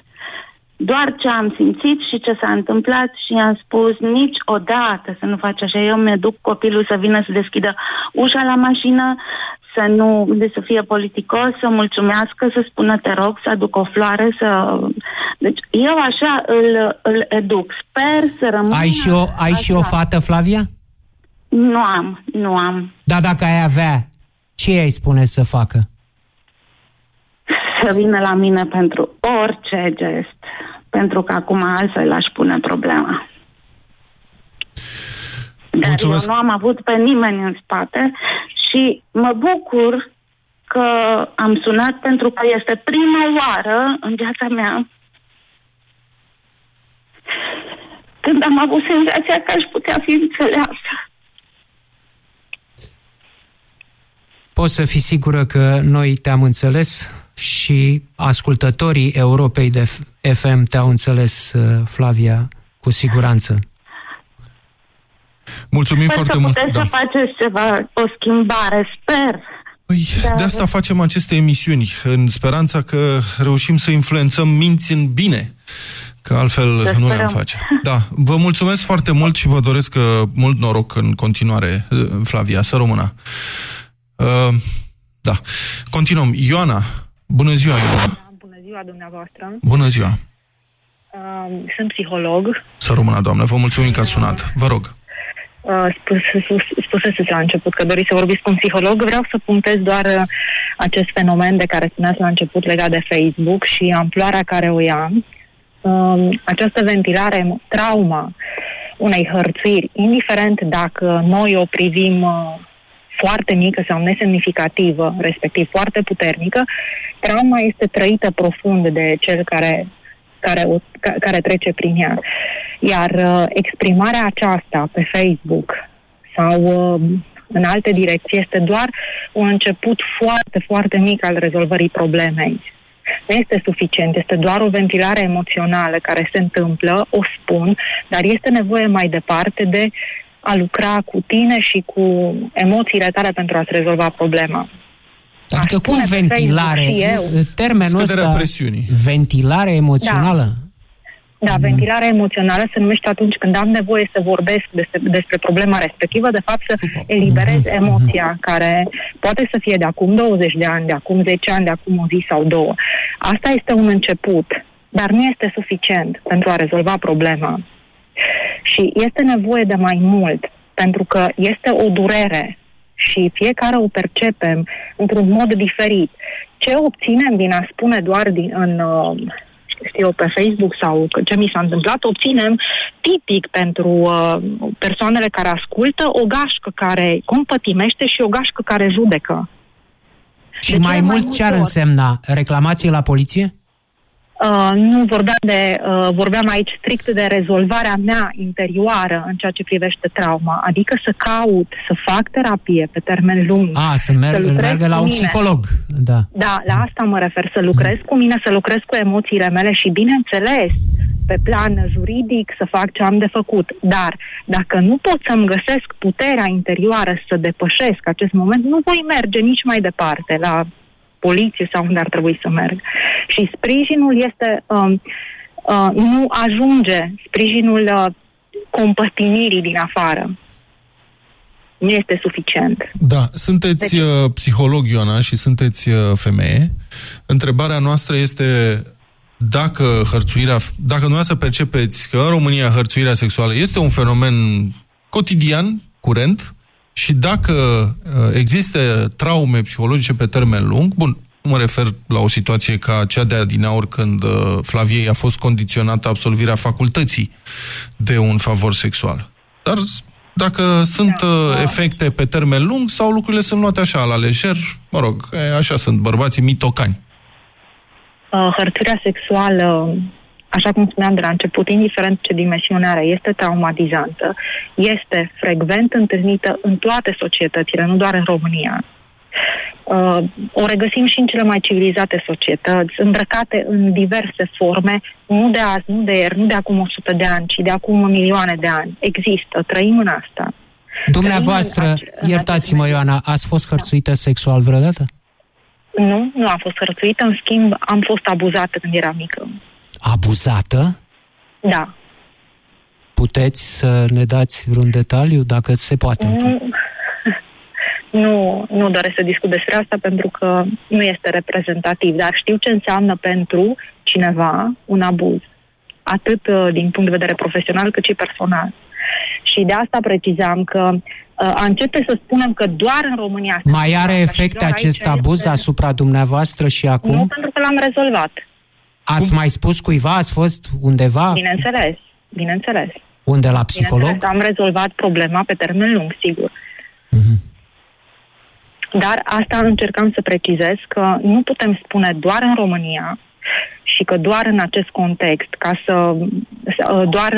doar ce am simțit și ce s-a întâmplat și i-am spus niciodată să nu faci așa. Eu mi-aduc copilul să vină să deschidă ușa la mașină, să nu, de să fie politicos, să mulțumească, să spună te rog, să aduc o floare, să... Deci eu așa îl, îl educ. Sper să rămână... Ai și o, ai și o fată, Flavia? Nu am, nu am. Da, dacă ai avea, ce ai spune să facă? Să vină la mine pentru orice gest. Pentru că acum altfel aș pune problema. Dar Mulțumesc. eu nu am avut pe nimeni în spate și mă bucur că am sunat pentru că este prima oară în viața mea când am avut senzația că aș putea fi înțeleasă. Poți să fii sigură că noi te-am înțeles și ascultătorii Europei de FM te-au înțeles, uh, Flavia, cu siguranță. Mulțumim sper foarte să mult. Puteți da. să faceți ceva, o schimbare, sper. Păi, da. de asta facem aceste emisiuni, în speranța că reușim să influențăm minți în bine, că altfel să nu le-am face. Da, vă mulțumesc foarte mult și vă doresc uh, mult noroc în continuare, uh, Flavia, să rămână. Uh, da, continuăm. Ioana, bună ziua, Ioana. Da, bună ziua dumneavoastră. Bună ziua. Uh, sunt psiholog. Să rămână, doamnă, vă mulțumim că ați sunat. Vă rog. Uh, spuseți la început că doriți să vorbiți cu un psiholog. Vreau să punctez doar uh, acest fenomen de care spuneați la început legat de Facebook și amploarea care o ia. Um, această ventilare, trauma unei hărțuiri, indiferent dacă noi o privim uh, foarte mică sau nesemnificativă, respectiv foarte puternică, trauma este trăită profund de cel care, care, o, care trece prin ea. Iar uh, exprimarea aceasta pe Facebook sau uh, în alte direcții este doar un început foarte, foarte mic al rezolvării problemei. Nu este suficient, este doar o ventilare emoțională care se întâmplă, o spun, dar este nevoie mai departe de a lucra cu tine și cu emoțiile tale pentru a-ți rezolva problema. Adică cum ventilare? Termenul ăsta, presiunii. ventilare emoțională? Da. Da, mm. ventilarea emoțională se numește atunci când am nevoie să vorbesc despre, despre problema respectivă, de fapt să Super. eliberez mm-hmm. emoția mm-hmm. care poate să fie de acum 20 de ani, de acum 10 ani, de acum o zi sau două. Asta este un început, dar nu este suficient pentru a rezolva problema. Și este nevoie de mai mult, pentru că este o durere și fiecare o percepem într-un mod diferit. Ce obținem din a spune doar din, în, uh, știu eu, pe Facebook sau ce mi s-a întâmplat, obținem tipic pentru uh, persoanele care ascultă o gașcă care compătimește și o gașcă care judecă. Și mai mult ce ar însemna? Reclamație la poliție? Uh, nu vorbeam, de, uh, vorbeam aici strict de rezolvarea mea interioară în ceea ce privește trauma, adică să caut, să fac terapie pe termen lung. A, să, merg, să meargă la un mine. psiholog. Da. da, la asta mă refer, să lucrez mm. cu mine, să lucrez cu emoțiile mele și, bineînțeles, pe plan juridic să fac ce am de făcut. Dar dacă nu pot să-mi găsesc puterea interioară să depășesc acest moment, nu voi merge nici mai departe la poliție sau unde ar trebui să merg. Și sprijinul este, um, uh, nu ajunge, sprijinul uh, compătimirii din afară nu este suficient. Da, sunteți deci... Uh, psiholog, Ioana, și sunteți uh, femeie. Întrebarea noastră este dacă hărțuirea, dacă nu să percepeți că în România hărțuirea sexuală este un fenomen cotidian, curent, și dacă uh, există traume psihologice pe termen lung, bun, mă refer la o situație ca cea de adinaur când Flaviei a fost condiționată absolvirea facultății de un favor sexual. Dar dacă sunt da, uh, da. efecte pe termen lung sau lucrurile sunt luate așa, la lejer, mă rog, așa sunt bărbații mitocani. Uh, hărțuirea sexuală, așa cum spuneam de la început, indiferent ce dimensiune are, este traumatizantă, este frecvent întâlnită în toate societățile, nu doar în România uh, o regăsim și în cele mai civilizate societăți, îmbrăcate în diverse forme, nu de azi, nu de ieri, nu de acum 100 de ani, ci de acum milioane de ani. Există, trăim în asta. Dumneavoastră, iertați-mă, Ioana, ați fost hărțuită sexual vreodată? Nu, nu am fost hărțuită, în schimb am fost abuzată când eram mică. Abuzată? Da. Puteți să ne dați vreun detaliu, dacă se poate? Nu, nu, nu doresc să discut despre asta pentru că nu este reprezentativ, dar știu ce înseamnă pentru cineva un abuz, atât uh, din punct de vedere profesional cât și personal. Și de asta precizam că uh, a începe să spunem că doar în România... Mai are efecte acest abuz este... asupra dumneavoastră și acum? Nu, pentru că l-am rezolvat. Ați Cum? mai spus cuiva? Ați fost undeva? Bineînțeles, bineînțeles. Unde, la psiholog? Am rezolvat problema pe termen lung, sigur. Uh-huh. Dar asta încercam să precizez că nu putem spune doar în România și că doar în acest context, ca să doar,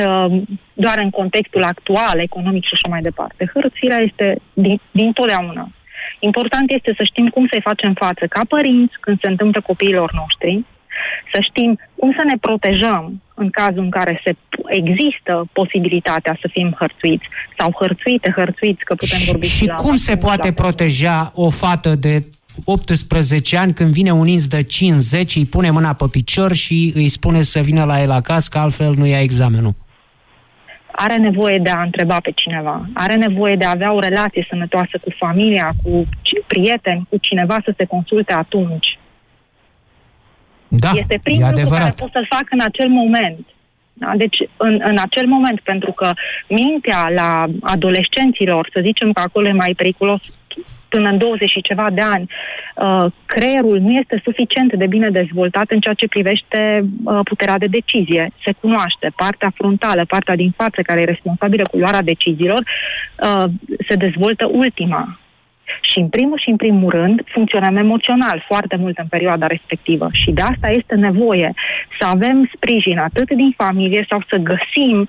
doar în contextul actual, economic și așa mai departe. Hărțirea este din, din totdeauna. Important este să știm cum să-i facem față ca părinți când se întâmplă copiilor noștri, să știm cum să ne protejăm în cazul în care se există posibilitatea să fim hărțuiți sau hărțuite, hărțuiți, că putem vorbi și, și cum se poate proteja o fată de 18 ani când vine un ins de 50, îi pune mâna pe picior și îi spune să vină la el acasă, că altfel nu ia examenul? Are nevoie de a întreba pe cineva, are nevoie de a avea o relație sănătoasă cu familia, cu prieteni, cu cineva să se consulte atunci. Da, este primul lucru care pot să-l fac în acel moment. Da? Deci, în, în acel moment, pentru că mintea la adolescenților, să zicem că acolo e mai periculos până în 20 și ceva de ani, uh, creierul nu este suficient de bine dezvoltat în ceea ce privește uh, puterea de decizie. Se cunoaște partea frontală, partea din față care e responsabilă cu luarea deciziilor, uh, se dezvoltă ultima și în primul și în primul rând funcționăm emoțional foarte mult în perioada respectivă și de asta este nevoie să avem sprijin atât din familie sau să găsim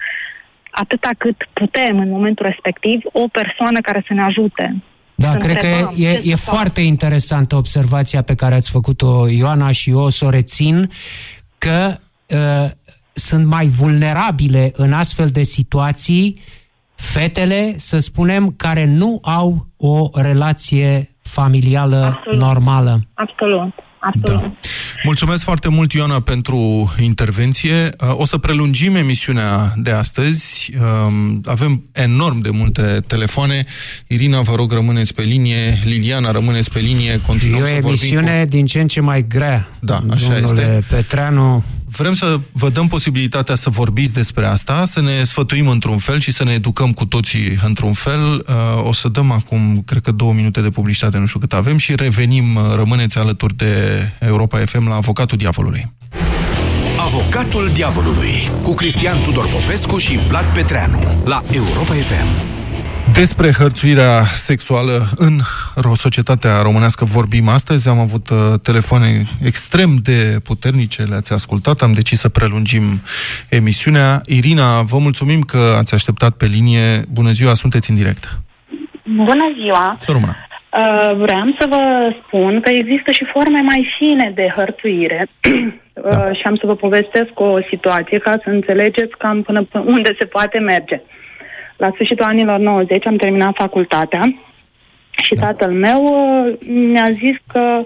atâta cât putem în momentul respectiv o persoană care să ne ajute. Da, cred că e, e foarte interesantă observația pe care ați făcut-o, Ioana, și eu o să o rețin, că uh, sunt mai vulnerabile în astfel de situații fetele, să spunem, care nu au o relație familială Absolut. normală. Absolut. Absolut. Da. Mulțumesc foarte mult, Ioana, pentru intervenție. Uh, o să prelungim emisiunea de astăzi. Um, avem enorm de multe telefoane. Irina, vă rog, rămâneți pe linie. Liliana, rămâneți pe linie. Continuăm e o să emisiune cu... din ce în ce mai grea. Da, așa este. Petreanu... Vrem să vă dăm posibilitatea să vorbiți despre asta, să ne sfătuim într-un fel și să ne educăm cu toții într-un fel. Uh, o să dăm acum, cred că două minute de publicitate, nu știu cât avem, și revenim, uh, rămâneți alături de Europa FM la Avocatul Diavolului. Avocatul Diavolului cu Cristian Tudor Popescu și Vlad Petreanu la Europa FM. Despre hărțuirea sexuală în societatea românească vorbim astăzi. Am avut uh, telefoane extrem de puternice, le-ați ascultat, am decis să prelungim emisiunea. Irina, vă mulțumim că ați așteptat pe linie. Bună ziua, sunteți în direct. Bună ziua! Să rămână. Uh, vreau să vă spun că există și forme mai fine de hărțuire. Da. uh, și am să vă povestesc o situație ca să înțelegeți cam până, până unde se poate merge. La sfârșitul anilor 90 am terminat facultatea și tatăl meu uh, mi-a zis că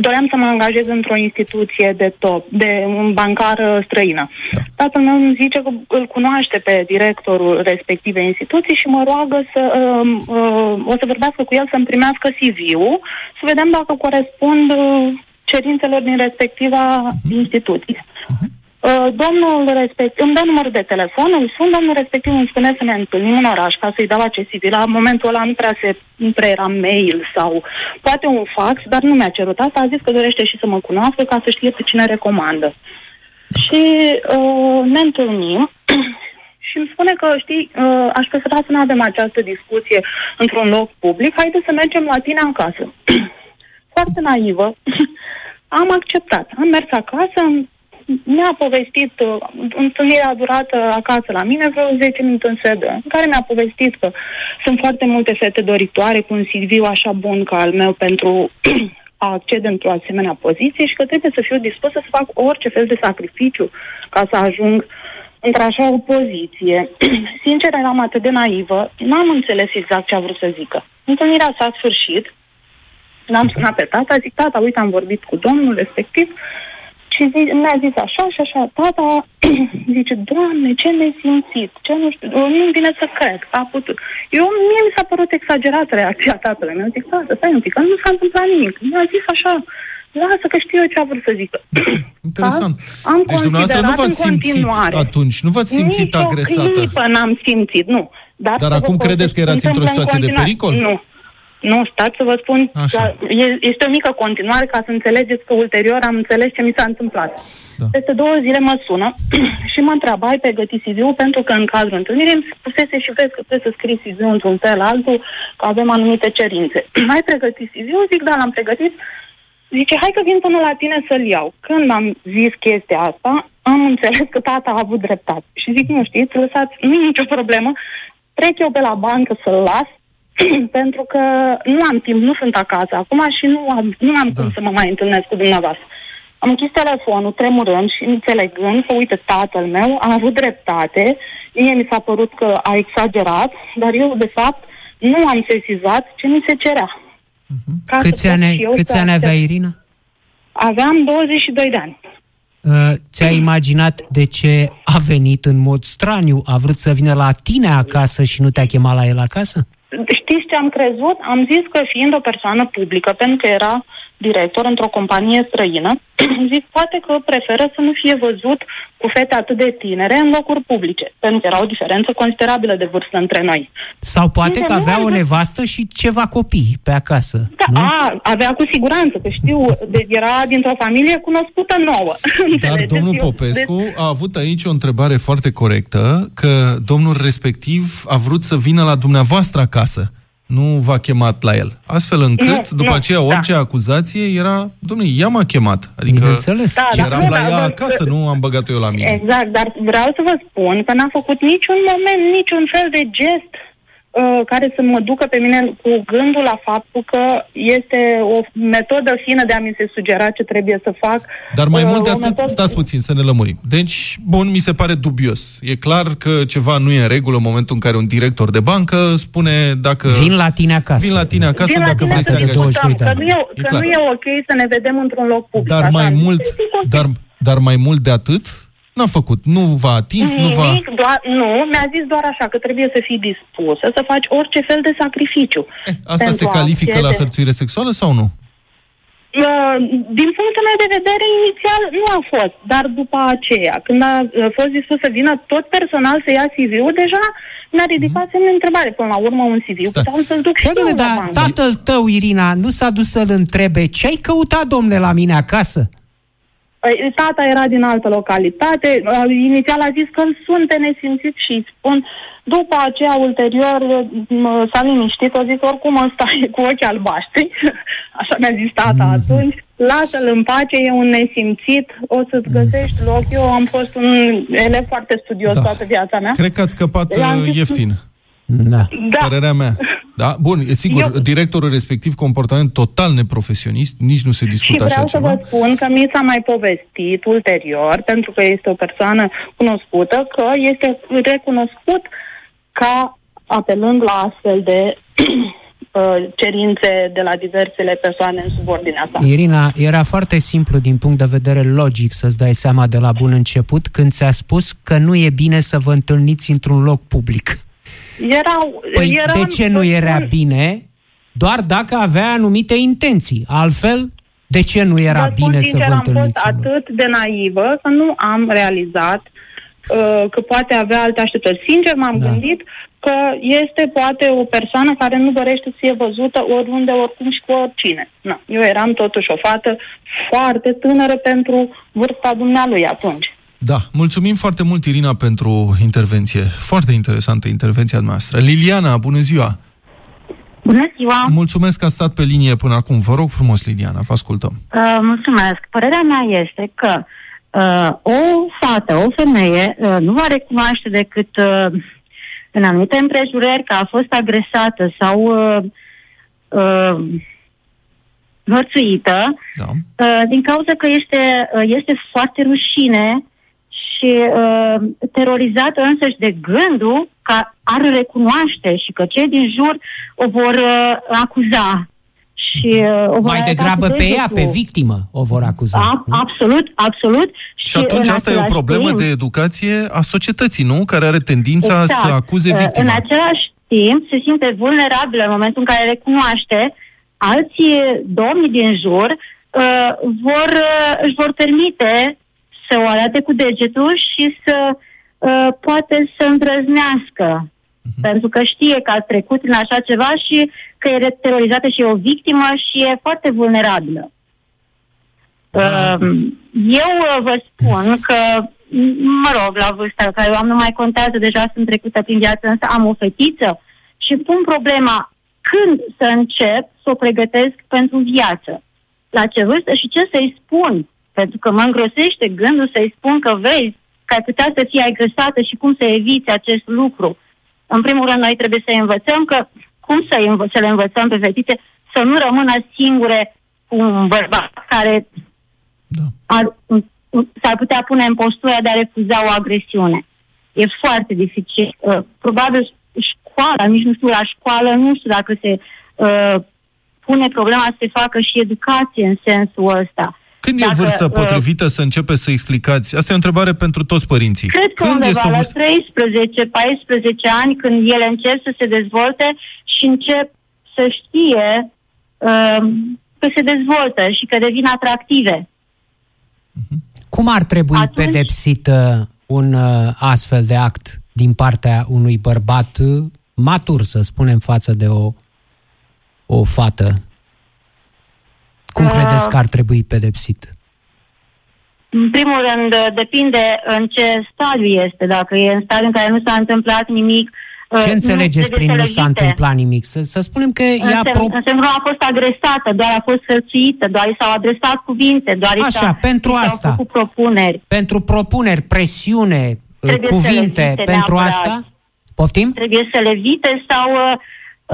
doream să mă angajez într-o instituție de top, de un bancar uh, străină. Tatăl meu îmi zice că îl cunoaște pe directorul respectivei instituții și mă roagă să uh, uh, o să vorbească cu el să-mi primească CV-ul, să vedem dacă corespund uh, cerințelor din respectiva instituție. Uh, domnul respectiv îmi dă numărul de telefon, îl sun, domnul respectiv îmi spune să ne întâlnim în oraș ca să-i dau acest CV. La momentul ăla nu prea, se, nu prea era mail sau poate un fax, dar nu mi-a cerut asta. A zis că dorește și să mă cunoască ca să știe pe cine recomandă. Și uh, ne întâlnim și îmi spune că, știi, uh, aș prefera să nu avem această discuție într-un loc public, haide să mergem la tine acasă. Foarte naivă. Am acceptat. Am mers acasă, mi-a povestit, uh, întâlnirea a durat uh, acasă la mine vreo 10 minute în sedă, în care mi-a povestit că sunt foarte multe fete doritoare cu un CV așa bun ca al meu pentru a accede într-o asemenea poziție și că trebuie să fiu dispusă să fac orice fel de sacrificiu ca să ajung într-așa o poziție. Sincer, eram atât de naivă, n-am înțeles exact ce a vrut să zică. Întâlnirea s-a sfârșit, l-am sunat pe tata, zic, tata, uite, am vorbit cu domnul respectiv, și zi, mi-a zis așa și așa, tata zice, Doamne, ce nesimțit, ce nu știu, nu vine să cred că a putut. Eu, mie mi s-a părut exagerat reacția tatălui meu. Zic, tata, stai un pic, că nu s-a întâmplat nimic. Mi-a zis așa, lasă că știu eu ce a vrut să zică. Interesant. Am deci dumneavoastră nu considerat v-ați în simțit continuare. atunci, nu v-ați simțit Nici o agresată. clipă n-am simțit, nu. Dar, Dar să vă acum povestesc credeți că ce erați se într-o întâmplă în situație de continuare. pericol? Nu. Nu, stați să vă spun, Așa. că e- este o mică continuare ca să înțelegeți că ulterior am înțeles ce mi s-a întâmplat. Da. Peste două zile mă sună și mă întreabă, ai pregătit CV-ul? Pentru că în cazul întâlnirii îmi spusese și vezi că trebuie să scrii CV-ul într-un fel altul, că avem anumite cerințe. ai pregătit CV-ul? Zic, da, l-am pregătit. Zice, hai că vin până la tine să-l iau. Când am zis chestia asta, am înțeles că tata a avut dreptate. Și zic, nu știți, lăsați, nu e nicio problemă, trec eu pe la bancă să-l las, pentru că nu am timp, nu sunt acasă acum și nu am, nu am da. cum să mă mai întâlnesc cu dumneavoastră. Am închis telefonul, tremurând și înțelegând că, uite, tatăl meu a avut dreptate, mie mi s-a părut că a exagerat, dar eu, de fapt, nu am sesizat ce mi se cerea. Ca să Câți pot ani, și eu câți să ani accept. avea Irina? Aveam 22 de ani. Uh, ți-ai imaginat de ce a venit în mod straniu? A vrut să vină la tine acasă și nu te-a chemat la el acasă? Știți ce am crezut? Am zis că fiind o persoană publică, pentru că era director într-o companie străină, zic poate că preferă să nu fie văzut cu fete atât de tinere în locuri publice, pentru că era o diferență considerabilă de vârstă între noi. Sau poate Bine, că nu avea am o vrut- nevastă și ceva copii pe acasă, Da, nu? a, avea cu siguranță, că știu, de, era dintr-o familie cunoscută nouă. Dar Înțelegeți? domnul Eu- Popescu a avut aici o întrebare foarte corectă, că domnul respectiv a vrut să vină la dumneavoastră acasă. Nu v-a chemat la el. Astfel încât, Nu, după nu, aceea, da. orice acuzație era, domnule, ea m-a chemat. Adică Bineînțeles. Da, Ce- da. eram Nu, la dar- ea dar- acasă, nu am băgat eu la mine. Exact, dar vreau să vă spun că n-a făcut niciun moment, niciun fel de gest uh, care să mă ducă pe mine cu gândul la faptul că este o metodă fină de a mi se sugera ce trebuie să fac. Dar mai Uh, mult de o atât, metodă- stați puțin să ne lămurim. Deci, bun, mi se pare dubios. E clar că ceva nu e în regulă în momentul în care un director de bancă spune dacă... Vin la tine acasă. Vin la tine acasă Vin la dacă tine vrei să să te de angajezi. 22 de că, ani. nu e, E că clar. nu e ok să ne vedem într-un loc public. Dar Așa mai am zis. mult, Zic, ok. dar, dar mai mult de atât, n-a făcut. Nu v-a atins, nu v-a... Nimic, doar, nu, mi-a zis doar așa, că trebuie să fii dispusă să faci orice fel de sacrificiu. Eh, Asta pentru se a califică la accede. hărțuire sexuală sau nu? Uh, Din punctul meu de vedere, inițial nu a fost, dar după aceea, când a uh, fost dispus să vină tot personal să ia CV-ul, deja mi-a ridicat Mhm. semnul de întrebare. Până la urmă, un CV, Stai. puteam să-l duc și Da, eu domnule, la dar bancă. tatăl tău, Irina, nu s-a dus să-l întrebe ce ai căutat, domnule, la mine acasă? Păi, Tata era din altă localitate, uh, inițial a zis că sunt pe nesimțit și îi spun, după aceea, ulterior, uh, s-a liniștit, a zis oricum ăsta e cu ochii albaștri, așa mi-a zis tata Mhm. atunci, lasă-l în pace, e un nesimțit, o să-ți găsești loc. Eu am fost un elev foarte studios Mhm. Da. toată viața mea. Cred că ați scăpat I-am uh, zis- ieftin. Da. Da. Părerea mea. Da? Bun, e sigur, Eu- directorul respectiv, comportament total neprofesionist, nici nu se Și discută așa vreau să ceva. vă spun că mi s-a mai povestit ulterior, pentru că este o persoană cunoscută, că este recunoscut ca apelând la astfel de uh, cerințe de la diversele persoane în subordinea sa. Irina, era foarte simplu din punct de vedere logic să-ți dai seama de la bun început când ți-a spus că nu e bine să vă întâlniți într-un loc public. Erau, Păi era, de ce nu era bine? Doar dacă avea anumite intenții. Altfel, de ce nu era Vă spun bine sincer, să vă am fost întâlniți? în loc? atât de naivă că nu am realizat uh, că poate avea alte așteptări. Sincer, m-am Da. gândit că este poate o persoană care nu dorește să fie văzută oriunde, oricum și cu oricine. Na, eu eram totuși o fată foarte tânără pentru vârsta dumnealui atunci. Da, mulțumim foarte mult, Irina, pentru intervenție. Foarte interesantă intervenția noastră. Liliana, bună ziua! Bună ziua! Mulțumesc că a stat pe linie până acum. Vă rog frumos, Liliana, vă ascultăm. Uh, mulțumesc. Părerea mea este că uh, o fată, o femeie, uh, nu va recunoaște decât uh, în anumite împrejurări că a fost agresată sau uh, uh, hărțuită, Da. uh, din cauza că este, uh, este foarte rușine și uh, terorizată însăși de gândul că ar recunoaște și că cei din jur o vor uh, acuza. Și, uh, o vor Mai arăta degrabă cu pe ea, degetul. pe victimă, o vor acuza. A, absolut, absolut. Și atunci în asta e o același problemă timp, de educație a societății, nu? Care are tendința exact, să acuze uh, victima. În același timp, se simte vulnerabilă în momentul în care recunoaște alții domni din jur uh, vor, uh, își vor permite să o arate cu degetul și să uh, poate să îndrăznească. Mhm. Pentru că știe că a trecut în așa ceva și că e terorizată și e o victimă și e foarte vulnerabilă. Da. Uh, eu uh, vă spun că, m- mă rog, la vârsta la care eu am, nu mai contează, deja sunt trecută prin viață, însă am o fetiță și pun problema când să încep să o pregătesc pentru viață. La ce vârstă și ce să-i spun. Pentru că mă îngrosește gândul să-i spun că vezi că ai putea să fii agresată și cum să eviți acest lucru. În primul rând, noi trebuie să învățăm că cum să, învă- să le învățăm pe fetițe să nu rămână singure cu un bărbat care Da. ar, s-ar putea pune în postura de a refuza o agresiune. E foarte dificil. Uh, probabil școala, nici nu știu, la școală, nu știu dacă se uh, pune problema să se facă și educație în sensul ăsta. Când Dacă, e vârsta uh, potrivită să începeți să explicați? Asta e o întrebare pentru toți părinții. Cred că Când undeva este o la vârstă... 13-14 ani, când ele încep să se dezvolte și încep să știe uh, că se dezvoltă și că devin atractive. Cum ar trebui Atunci- pedepsit uh, un uh, astfel de act din partea unui bărbat uh, matur, să spunem, față de o, o fată? Cum Uh, credeți că ar trebui pedepsit? În primul rând, uh, depinde în ce stadiu este. Dacă e în stadiu în care nu s-a întâmplat nimic, uh, Ce înțelegeți trebuie prin să nu le s-a evite. întâmplat nimic? Să, să spunem că ea Înseamnă, pro... înseamnă că nu a fost agresată, doar a fost hărțuită, doar i s-au adresat cuvinte, doar i Așa, s-a, pentru i s-au asta. făcut propuneri. pentru propuneri, presiune, uh, Trebuie să le cuvinte, evite pentru neapărat. asta? Poftim? Trebuie să le evite sau... uh,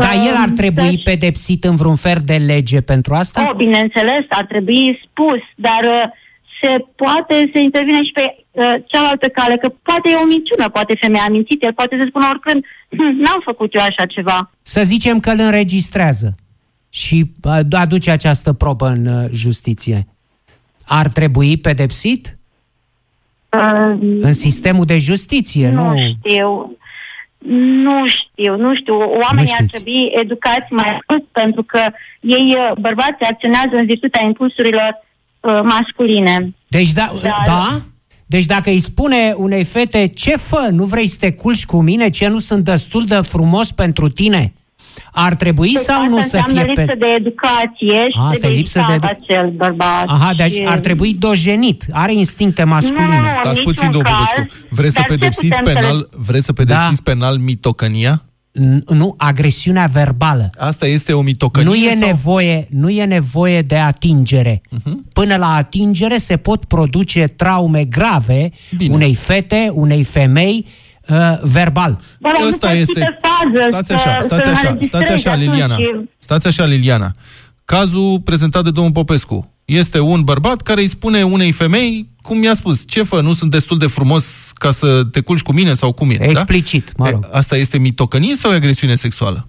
Dar el ar um, trebui să-și- pedepsit în vreun fel de lege pentru asta? Oh, bineînțeles, ar trebui spus, dar uh, se poate să intervine și pe uh, cealaltă cale, că poate e o minciună, poate femeia a mințit, el poate să spună oricând, "Hm, n-am făcut eu așa ceva. Să zicem că îl înregistrează și uh, aduce această probă în uh, justiție. Ar trebui pedepsit Uh, în sistemul de justiție, nu? nu știu. Nu știu, nu știu. Oamenii ar știți. trebui educați mai mult pentru că ei, uh, bărbații, acționează în virtutea impulsurilor uh, masculine. Deci da, Dar- da? Deci dacă îi spune unei fete, ce fă, nu vrei să te culci cu mine, ce nu sunt destul de frumos pentru tine? Ar trebui Deci sau asta nu să înseamnă fie lipsă pe... de educație și A, asta e trebuie lipsă de lipsă edu- acel bărbat. Aha, deci și- ar trebui dojenit. Are instincte masculine. Nu, Stați niciun puțin, domnul caz, Popescu. Vreți să dar ce pedepsiți putem să le- penal, vreți să pedepsiți penal mitocănia? N- Nu, agresiunea verbală. Asta este o mitocănie? Nu e, sau... nevoie, nu e nevoie de atingere. Mhm. Până la atingere se pot produce traume grave Bine. unei fete, unei femei, uh, verbal. Bă, dar nu Ăsta poți fi este... pe fază Stați să- așa, să stați așa, înregistrezi stați așa, atunci. Liliana. Stați așa, Liliana. Cazul prezentat de domnul Popescu. Este un bărbat care îi spune unei femei, cum mi-a spus, ce fă, nu sunt destul de frumos ca să te culci cu mine sau cum e, Explicit, da? mă rog. E, Asta este mitocănie sau e agresiune sexuală?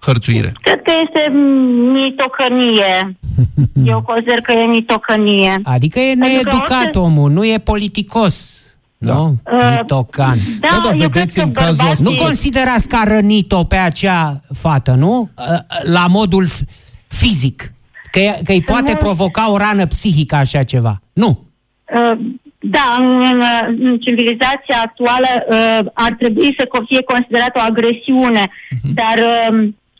Hărțuire. Cred că este mm, mitocănie. Eu consider că e mitocănie. Adică e Pentru că needucat orice- omul, nu e politicos. Da. Nu? Uh, Mitocan. Da, Da, dar eu cred vedeți că în cazul bărbații- Nu considerați că a rănit-o pe acea fată, nu? Uh, La modul f- fizic. Că, e- că îi poate nu- provoca o rană psihică așa ceva. Nu. Uh, Da, în, în, în civilizația actuală uh, ar trebui să co- fie considerată o agresiune, dar uh,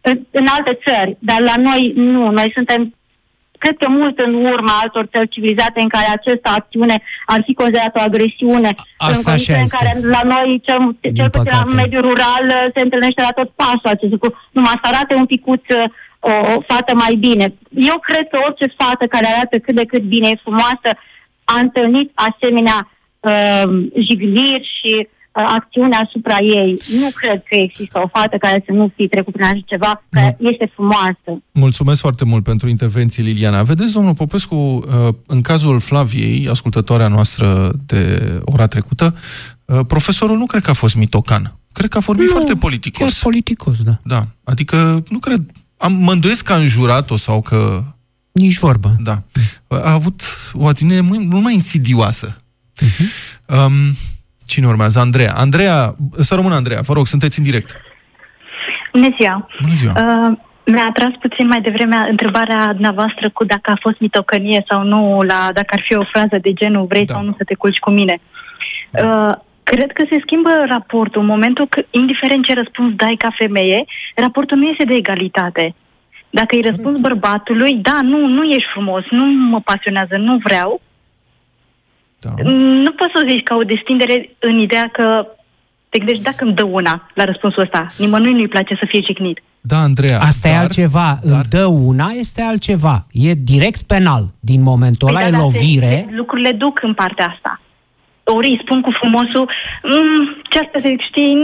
în, în alte țări, dar la noi nu. Noi suntem, cred că mult în urma altor țări civilizate în care această acțiune ar fi considerată o agresiune. Asta în condițiile așa în care este. la noi, cel, Din cel puțin păcate. în mediul rural, uh, se întâlnește la tot pasul acest lucru. Numai să arate un picuț uh, o, o fată mai bine. Eu cred că orice fată care arată cât de cât bine e frumoasă a întâlnit asemenea uh, jigniri și uh, acțiune asupra ei. Nu cred că există o fată care să nu fi trecut prin așa ceva, care este frumoasă. Mulțumesc foarte mult pentru intervenție, Liliana. Vedeți, domnul Popescu, uh, în cazul Flaviei, ascultătoarea noastră de ora trecută, uh, profesorul nu cred că a fost mitocan. Cred că a vorbit foarte Chiar politicos. politicos, da. Da, adică nu cred... Am, mă îndoiesc că a înjurat-o sau că... Nici vorbă. Da. A avut o atitudine mult mult mai insidioasă. Um, cine urmează? Andreea. Andreea, să rămână Andreea, vă rog, sunteți în direct. Bună ziua! Bună ziua. Uh, mi-a atras puțin mai devreme întrebarea dumneavoastră cu dacă a fost mitocănie sau nu, la dacă ar fi o frază de genul vrei Da. sau nu să te culci cu mine. Uh, cred că se schimbă raportul în momentul că, indiferent ce răspuns dai ca femeie, raportul nu este de egalitate. Dacă îi răspunzi bărbatului, da, nu, nu ești frumos, nu mă pasionează, nu vreau, Da. nu poți să o zici ca o destindere în ideea că te gândești dacă îmi dă una la răspunsul ăsta. Nimănui nu-i place să fie jignit. Da, Andreea. Asta e dar- altceva. Îmi dă una, este altceva. E direct penal. Din momentul ăla Păi e da, dar lovire. se- Lucrurile duc în partea asta. Ori îi spun cu frumosul, mm, ce asta zic, știi,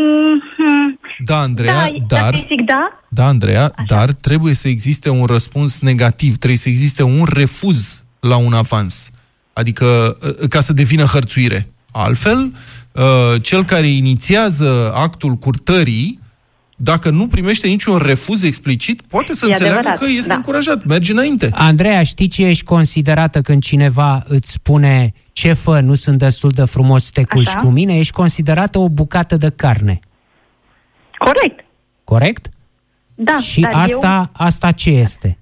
mm, Da, Andreea, da, dar... dacă îi zic da, Da, Andreea, dar trebuie să existe un răspuns negativ, trebuie să existe un refuz la un avans. Adică, uh, ca să devină hărțuire. Altfel, uh, cel care inițiază actul curtării, dacă nu primește niciun refuz explicit, poate să E înțeleagă adevărat, că este da. încurajat, merge înainte. Andreea, știi ce ești considerată când cineva îți spune ce fă, nu sunt destul de frumos să te culci Așa. cu mine? Ești considerată o bucată de carne. corect. Corect? Da, Și dar asta, asta ce este?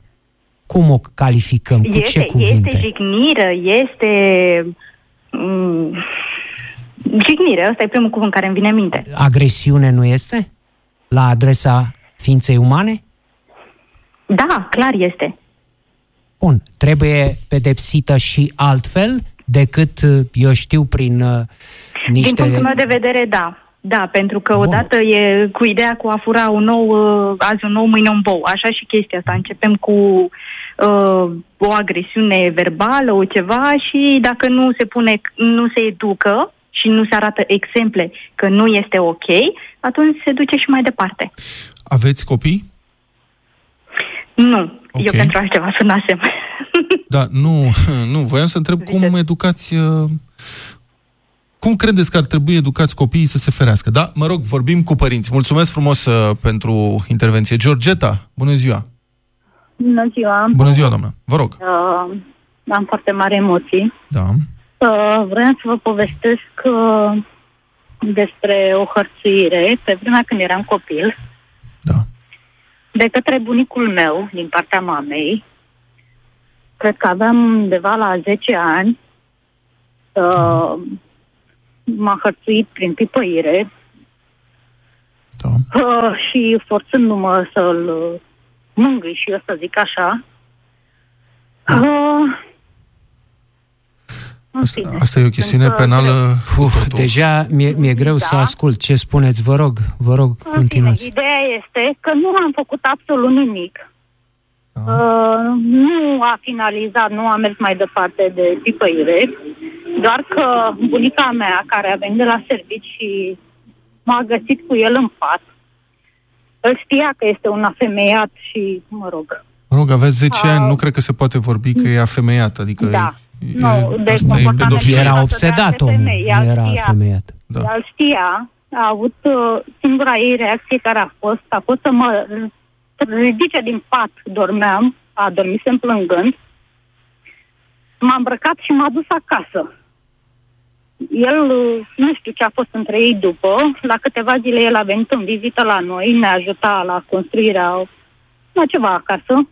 Cum o calificăm? eu, Cu ce este, cuvinte? este jignire, este... Mm, jignire, ăsta e primul cuvânt care îmi vine în minte. Agresiune nu este? La adresa ființei umane? Da, clar este. Bun, trebuie pedepsită și altfel decât, eu știu, prin uh, Din niște... punctul meu de vedere, da. Da, pentru că Bun. odată e cu ideea cu a fura un nou, uh, azi un nou, mâine un bou. Așa și chestia asta. Începem cu uh, o agresiune verbală, o ceva și dacă nu se pune, nu se educă și nu se arată exemple că nu este ok, atunci se duce și mai departe. Aveți copii? Nu, Ok. eu pentru altceva sunasem. Da, nu, nu, voiam să întreb cum educați... uh, Cum credeți că ar trebui educați copiii să se ferească? Da, mă rog, vorbim cu părinți. Mulțumesc frumos uh, pentru intervenție. Georgeta, bună ziua! Bună ziua! Bună ziua, doamnă! Vă rog! Uh, am foarte mari emoții. Da. Uh, vreau să vă povestesc uh, despre o hărțuire pe vremea când eram copil. Da. De către bunicul meu, din partea mamei. Cred că aveam undeva la 10 ani. Uh, m-a hărțuit prin pipăire. Da. Uh, și forțându-mă să-l uh, mângâi și eu să zic așa. Uh, în Asta, fine. asta e o chestiune Sunt, uh, penală. Uf, totul. deja mi-e, mi-e greu să Da. ascult. Ce spuneți? Vă rog, vă rog, În fine, continuați. ideea este că nu am făcut absolut nimic. Da. Uh, nu a finalizat, nu a mers mai departe de pipăire, Doar că bunica mea, care a venit de la servici și m-a găsit cu el în pat, îl știa că este un afemeiat și, mă rog, Mă rog, aveți 10 A- ani, nu cred că se poate vorbi că e afemeiat, adică... Da. E, Nu, e, deci asta e comportamentul pedofil. Era față obsedat de alte omul, femei, nu el era știa. femeiat. Da. El știa, a avut uh, singura ei reacție care a fost, a fost să mă ridice din pat, dormeam, a dormisem plângând, m-a îmbrăcat și m-a dus acasă. El, uh, nu știu ce a fost între ei după, la câteva zile el a venit în vizită la noi, ne ajuta la construirea la ceva acasă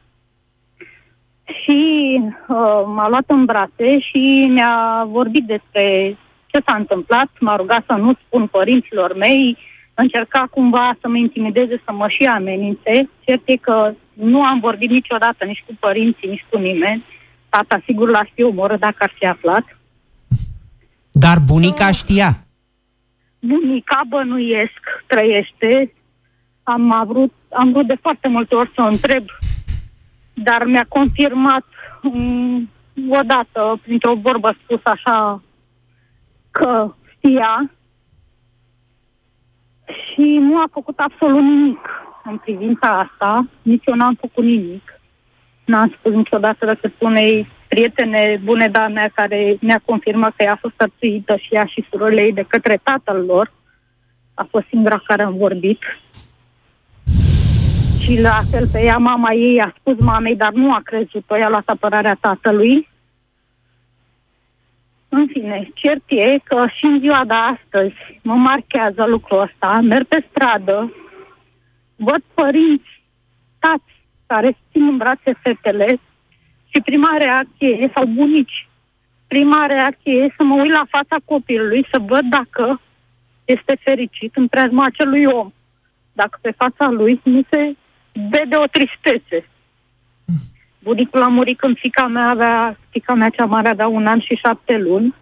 și uh, m-a luat în brațe și mi-a vorbit despre ce s-a întâmplat, m-a rugat să nu spun părinților mei, încerca cumva să mă intimideze, să mă și amenințe. Cert e că nu am vorbit niciodată nici cu părinții, nici cu nimeni. Tata sigur l-aș fi omorât dacă ar fi aflat. Dar bunica știa. Bunica bănuiesc, trăiește. Am vrut, am vrut de foarte multe ori să o întreb, dar mi-a confirmat um, odată, printr-o vorbă spus așa, că știa și nu a făcut absolut nimic în privința asta. Nici eu n-am făcut nimic. N-am spus niciodată decât unei prietene bune de mea care mi-a confirmat că ea a fost hărțuită și ea și surorile ei de către tatăl lor. A fost singura care am vorbit. Și la fel pe ea, mama ei a spus mamei, dar nu a crezut-o, i-a luat apărarea tatălui. În fine, cert e că și în ziua de astăzi mă marchează lucrul ăsta, merg pe stradă, văd părinți, tați, care țin în brațe fetele și prima reacție e, sau bunici, prima reacție e să mă uit la fața copilului, să văd dacă este fericit în preajma acelui om. Dacă pe fața lui nu se vede o tristețe. Bunicul a murit când fica mea avea, fica mea cea mare avea un an și șapte luni.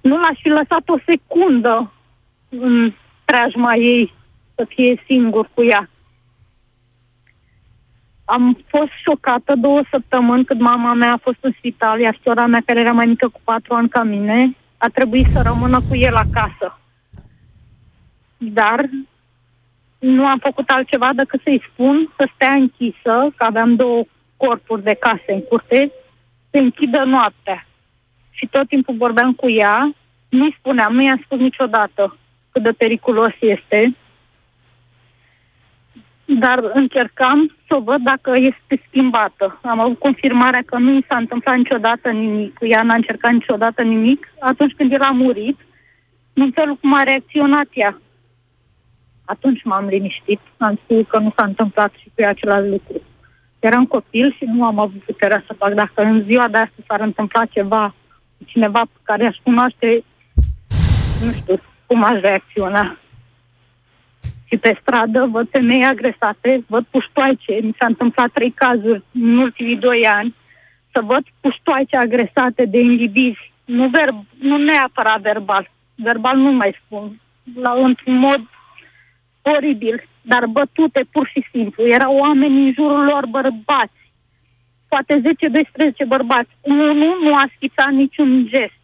Nu l-aș fi lăsat o secundă în preajma ei să fie singur cu ea. Am fost șocată două săptămâni când mama mea a fost în spital, iar sora mea, care era mai mică cu patru ani ca mine, a trebuit să rămână cu el acasă. Dar nu am făcut altceva decât să-i spun să stea închisă, că aveam două corpuri de case în curte, să închidă noaptea. Și tot timpul vorbeam cu ea, nu-i spuneam, nu i-am spus niciodată cât de periculos este, dar încercam să văd dacă este schimbată. Am avut confirmarea că nu i s-a întâmplat niciodată nimic, ea n-a încercat niciodată nimic. Atunci când el a murit, în felul cum a reacționat ea. Atunci m-am liniștit, am spus că nu s-a întâmplat și cu ea același lucru. Eram copil și nu am avut puterea să fac. Dacă în ziua de astăzi s-ar întâmpla ceva cu cineva pe care aș cunoaște, nu știu cum aș reacționa. Și pe stradă văd femei agresate, văd puștoaice. Mi s-a întâmplat trei cazuri în ultimii doi ani. Să văd puștoaice agresate de indivizi. Nu, verb, nu neapărat verbal. Verbal nu mai spun. La, într-un mod oribil, dar bătute pur și simplu. Erau oameni în jurul lor bărbați. Poate 10-12 bărbați. Unul nu a schițat niciun gest.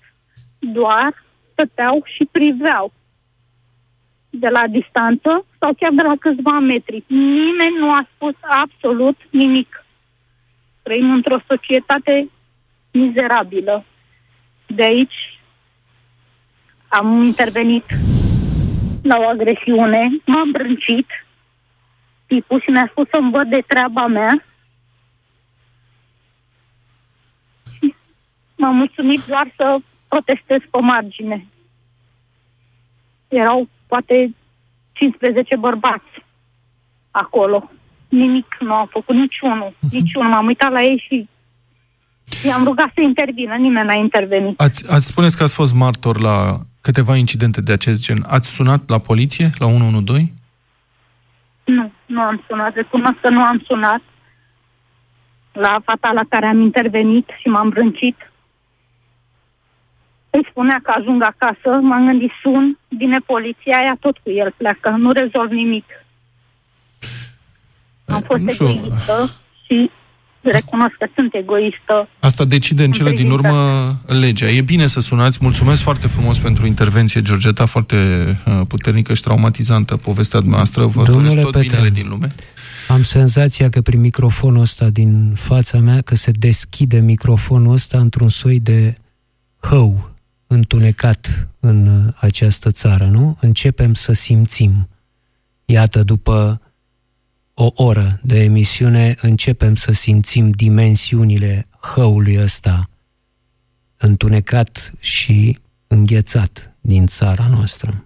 Doar stăteau și priveau de la distanță sau chiar de la câțiva metri. Nimeni nu a spus absolut nimic. Trăim într-o societate mizerabilă. De aici am intervenit la o agresiune, m-am brâncit tipul și mi-a spus să-mi văd de treaba mea. Și M-am mulțumit doar să protestez pe margine. Erau poate 15 bărbați acolo. Nimic nu au făcut, niciunul. Niciunul. M-am uitat la ei și i-am rugat să intervină. Nimeni n-a intervenit. Ați, ați spuneți că ați fost martor la câteva incidente de acest gen. Ați sunat la poliție, la 112? Nu, nu am sunat. Recunosc că nu am sunat la fata la care am intervenit și m-am brâncit. Îi spunea că ajung acasă, m-am gândit, sun, vine poliția, aia tot cu el pleacă, nu rezolv nimic. Am fost nu știu. egoistă și recunosc că sunt egoistă. Asta decide în cele din urmă legea. E bine să sunați. Mulțumesc foarte frumos pentru intervenție, Georgeta, foarte uh, puternică și traumatizantă povestea noastră. Vă Domnule doresc tot Petre, binele din lume. Am senzația că prin microfonul ăsta din fața mea, că se deschide microfonul ăsta într-un soi de hău întunecat în uh, această țară, nu? Începem să simțim. Iată, după o oră de emisiune, începem să simțim dimensiunile hăului ăsta întunecat și înghețat din țara noastră.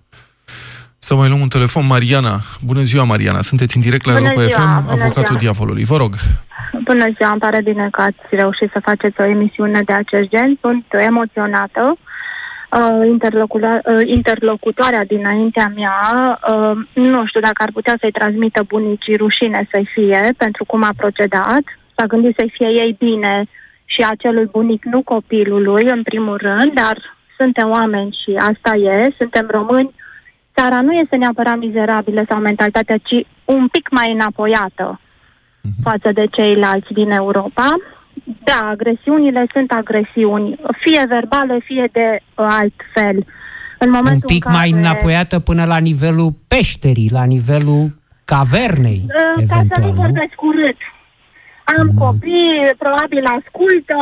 Să mai luăm un telefon. Mariana. Bună ziua, Mariana. Sunteți în direct la Bună Europa ziua, FM, bună avocatul ziua. diavolului. Vă rog. Bună ziua, îmi pare bine că ați reușit să faceți o emisiune de acest gen. Sunt emoționată. Uh, interlocula- uh, interlocutoarea dinaintea mea, uh, nu știu dacă ar putea să-i transmită bunicii rușine să-i fie pentru cum a procedat. S-a gândit să-i fie ei bine și acelui bunic, nu copilului, în primul rând, dar suntem oameni și asta e, suntem români. Țara nu este neapărat mizerabilă sau mentalitatea, ci un pic mai înapoiată față de ceilalți din Europa. Da, agresiunile sunt agresiuni, fie verbale, fie de uh, alt fel. În momentul Un pic în care, mai înapoiată până la nivelul peșterii, la nivelul cavernei, Uh, Ca să nu eventual, nu? vorbesc urât. Am Mm. copii, probabil ascultă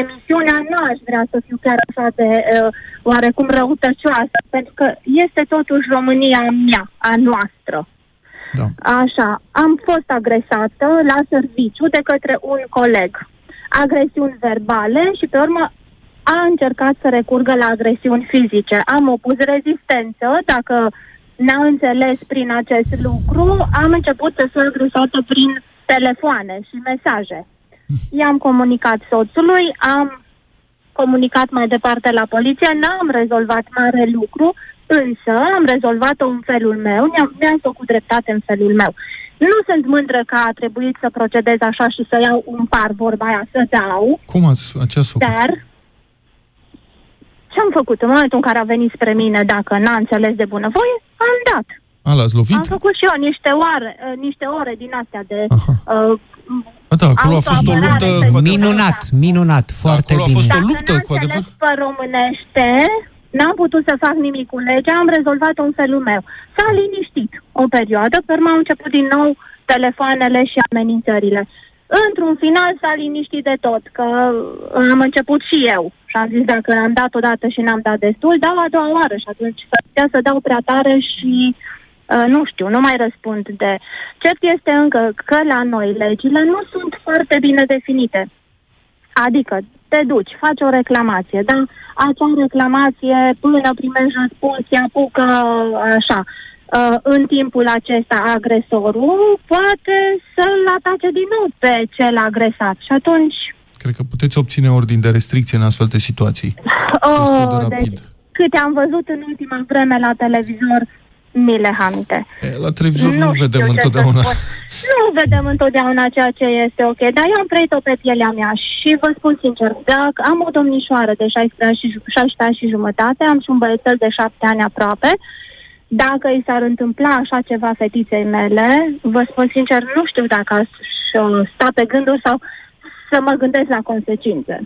emisiunea, nu aș vrea să fiu chiar așa de uh, oarecum răutăcioasă, pentru că este totuși România mea, a noastră. Da. Așa, am fost agresată la serviciu de către un coleg. Agresiuni verbale și pe urmă a încercat să recurgă la agresiuni fizice. Am opus rezistență, dacă n-a înțeles prin acest lucru, am început să fiu agresată prin telefoane și mesaje. I-am comunicat soțului, am comunicat mai departe la poliție, n-am rezolvat mare lucru, însă am rezolvat-o în felul meu, mi-am, mi-am făcut dreptate în felul meu. Nu sunt mândră că a trebuit să procedez așa și să iau un par, vorba aia, să dau, Cum ați, ce ați făcut? dar ce am făcut în momentul în care a venit spre mine, dacă n-a înțeles de bunăvoie, am dat. A, l-ați lovit? Am făcut și eu niște, oare, uh, niște ore din astea de... Uh, A, da, acolo a fost o autoapărare luptă pe cu Minunat, minunat, foarte Acolo a bine. fost o Dacă luptă n-am cu adevărat. înțeles pe românește, n-am putut să fac nimic cu legea, am rezolvat-o în felul meu. S-a liniștit o perioadă, pe urmă au început din nou telefoanele și amenințările. Într-un final s-a liniștit de tot, că am început și eu. Și am zis, dacă am dat odată și n-am dat destul, dau a doua oară și atunci s-ar putea să dau prea tare și uh, nu știu, nu mai răspund de... Cert este încă că la noi legile nu sunt foarte bine definite. Adică te duci, faci o reclamație, dar acea reclamație până primești răspuns, se apucă așa. Uh, în timpul acesta agresorul poate să-l atace din nou pe cel agresat și atunci Cred că puteți obține ordin de restricție în astfel de situații. Destul de oh, rapid. deci, câte am văzut în ultima vreme la televizor, mi le hamite. E, la televizor nu, știu vedem ce să întotdeauna. spun. Nu vedem întotdeauna ceea ce este ok, dar eu am trăit-o pe pielea mea și vă spun sincer, dacă am o domnișoară de 16 ani și, ju- 16 ani și jumătate, am și un băiețel de 7 ani aproape, dacă i s-ar întâmpla așa ceva fetiței mele, vă spun sincer, nu știu dacă aș uh, sta pe gânduri sau să mă gândesc la consecințe.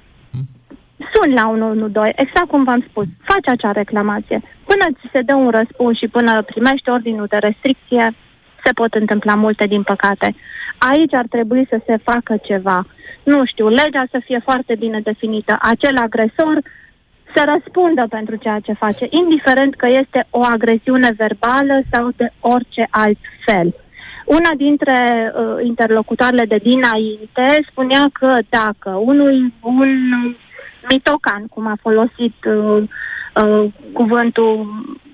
Sun la 112, exact cum v-am spus, faci acea reclamație. Până ți se dă un răspuns și până primești ordinul de restricție, se pot întâmpla multe, din păcate. Aici ar trebui să se facă ceva. Nu știu, legea să fie foarte bine definită. Acel agresor să răspundă pentru ceea ce face, indiferent că este o agresiune verbală sau de orice alt fel. Una dintre uh, interlocutoarele de dinainte spunea că dacă unul, un mitocan, cum a folosit uh, uh, cuvântul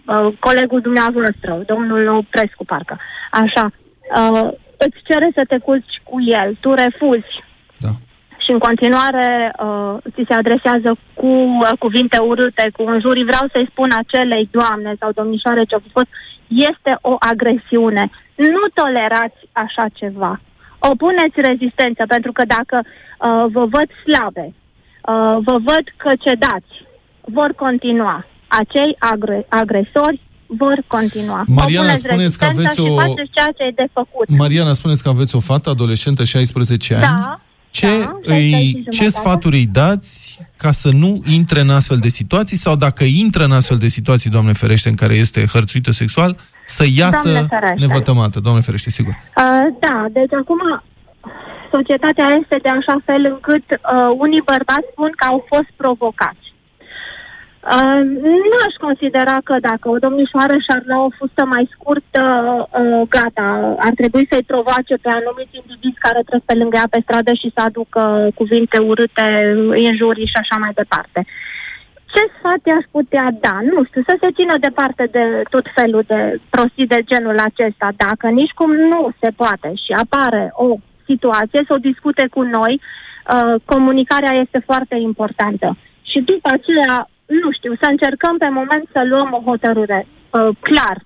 uh, colegul dumneavoastră, domnul Oprescu, parcă, așa, uh, îți cere să te culci cu el, tu refuzi. Și în continuare uh, ți se adresează cu uh, cuvinte urâte, cu înjuri, vreau să-i spun acelei doamne sau domnișoare ce-a fost, este o agresiune. Nu tolerați așa ceva. Opuneți rezistență, pentru că dacă uh, vă văd slabe, uh, vă văd că cedați, vor continua. Acei agre- agresori vor continua. Mariana, Opuneți spuneți că rezistență aveți și o- faceți ceea ce e de făcut. Mariana, spuneți că aveți o fată adolescentă, 16 ani. Da. Ce, Da, îi, șase și ce jumătate. sfaturi îi dați ca să nu intre în astfel de situații sau dacă intră în astfel de situații, Doamne ferește, în care este hărțuită sexual, să iasă Doamne ferește. nevătămată, Doamne ferește, sigur. Uh, da, deci acum societatea este de așa fel încât uh, unii bărbați spun că au fost provocați. Uh, nu aș considera că dacă o domnișoară și-ar lua o fustă mai scurtă, uh, gata, ar trebui să-i provoace pe anumiți indivizi care trec pe lângă ea pe stradă și să aducă cuvinte urâte, injurii și așa mai departe. Ce sfat i-aș putea da? Nu știu, să se țină departe de tot felul de prostii de genul acesta. Dacă nici cum nu se poate și apare o situație, să o discute cu noi, uh, comunicarea este foarte importantă. Și după aceea, nu știu, să încercăm pe moment să luăm o hotărâre uh, clar.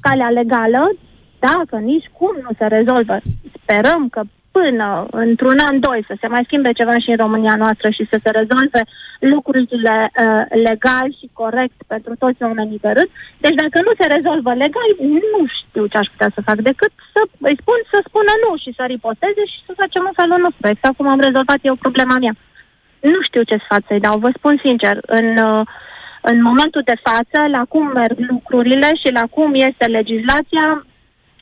Calea legală, dacă nici cum nu se rezolvă, sperăm că până într-un an, doi, să se mai schimbe ceva și în România noastră și să se rezolve lucrurile uh, legal și corect pentru toți oamenii de râd. Deci dacă nu se rezolvă legal, nu știu ce aș putea să fac decât să îi spun să spună nu și să riposteze și să facem un felul nostru, exact cum am rezolvat eu problema mea. Nu știu ce sfat să-i dau, vă spun sincer, în, uh, în momentul de față, la cum merg lucrurile și la cum este legislația,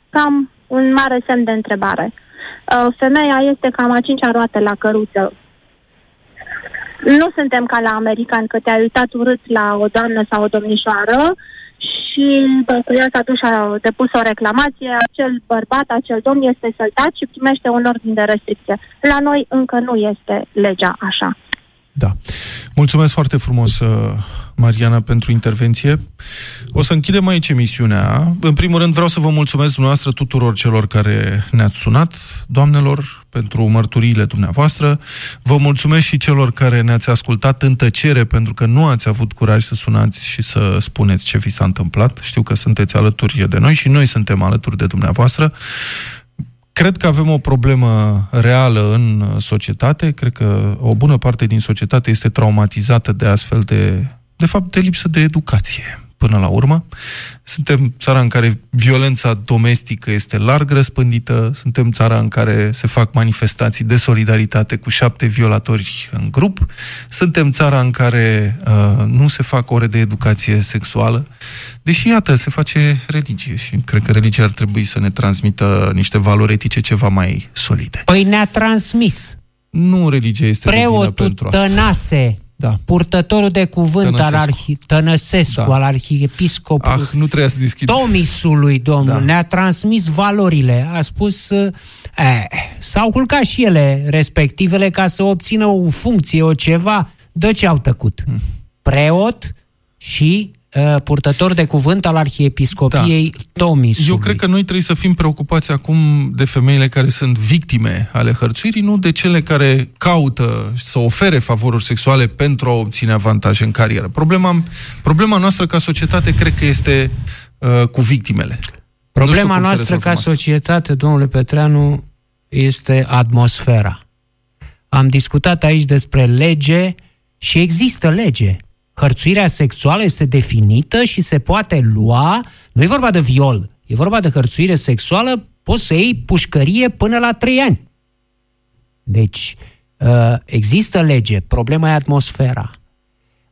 cam un mare semn de întrebare. Uh, Femeia este cam a cincea roată la căruță. Nu suntem ca la american, că te-ai uitat urât la o doamnă sau o domnișoară și dacă ea s-a dus și a depus o reclamație, acel bărbat, acel domn este săltat și primește un ordin de restricție. La noi încă nu este legea așa. Da. Mulțumesc foarte frumos, uh, Mariana, pentru intervenție. O să închidem aici emisiunea. În primul rând vreau să vă mulțumesc dumneavoastră tuturor celor care ne-ați sunat, doamnelor, pentru mărturiile dumneavoastră. Vă mulțumesc și celor care ne-ați ascultat în tăcere, pentru că nu ați avut curaj să sunați și să spuneți ce vi s-a întâmplat. Știu că sunteți alături de noi și noi suntem alături de dumneavoastră. Cred că avem o problemă reală în societate. Cred că o bună parte din societate este traumatizată de astfel de, de fapt, de lipsă de educație. Până la urmă, suntem țara în care violența domestică este larg răspândită, suntem țara în care se fac manifestații de solidaritate cu șapte violatori în grup, suntem țara în care uh, nu se fac ore de educație sexuală, deși, iată, se face religie și cred că religia ar trebui să ne transmită niște valori etice ceva mai solide. Păi ne-a transmis. Nu religia este de vină Preotul pentru asta. Tănase, Da. purtătorul de cuvânt Tănăsescu. al arhi... Tănăsescu, Da. al arhiepiscopului, Ah, nu trebuia să deschid. Tomisului, domnul, Da. ne-a transmis valorile. A spus, uh, eh, s-au culcat și ele respectivele ca să obțină o funcție, o ceva. De ce au tăcut? Hmm. Preot și uh, purtător de cuvânt al arhiepiscopiei da. Tomisului. Eu cred că noi trebuie să fim preocupați acum de femeile care sunt victime ale hărțuirii, nu de cele care caută să ofere favoruri sexuale pentru a obține avantaje în carieră. Problema, problema noastră ca societate cred că este uh, cu victimele. Nu știu Problema cum să noastră rezolvăm ca asta. societate, domnule Petreanu, este atmosfera. Am discutat aici despre lege și există lege. Hărțuirea sexuală este definită și se poate lua, nu e vorba de viol, e vorba de hărțuire sexuală, poți să iei pușcărie până la trei ani. Deci, uh, există lege, problema e atmosfera.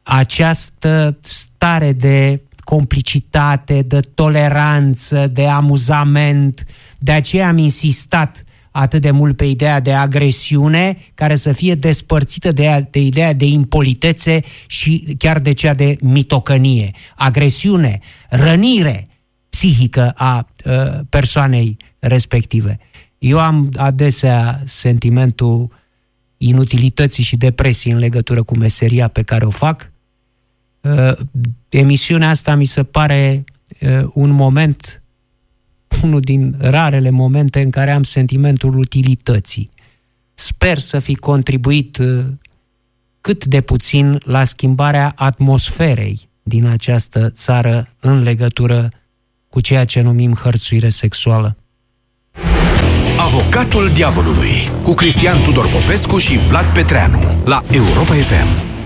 Această stare de complicitate, de toleranță, de amuzament, de aceea am insistat atât de mult pe ideea de agresiune, care să fie despărțită de, de ideea de impolitețe și chiar de cea de mitocănie. Agresiune, rănire psihică a uh, persoanei respective. Eu am adesea sentimentul inutilității și depresiei în legătură cu meseria pe care o fac. Uh, emisiunea asta mi se pare uh, un moment, unul din rarele momente în care am sentimentul utilității. Sper să fi contribuit uh, cât de puțin la schimbarea atmosferei din această țară în legătură cu ceea ce numim hărțuire sexuală. Avocatul diavolului cu Cristian Tudor Popescu și Vlad Petreanu la Europa FM.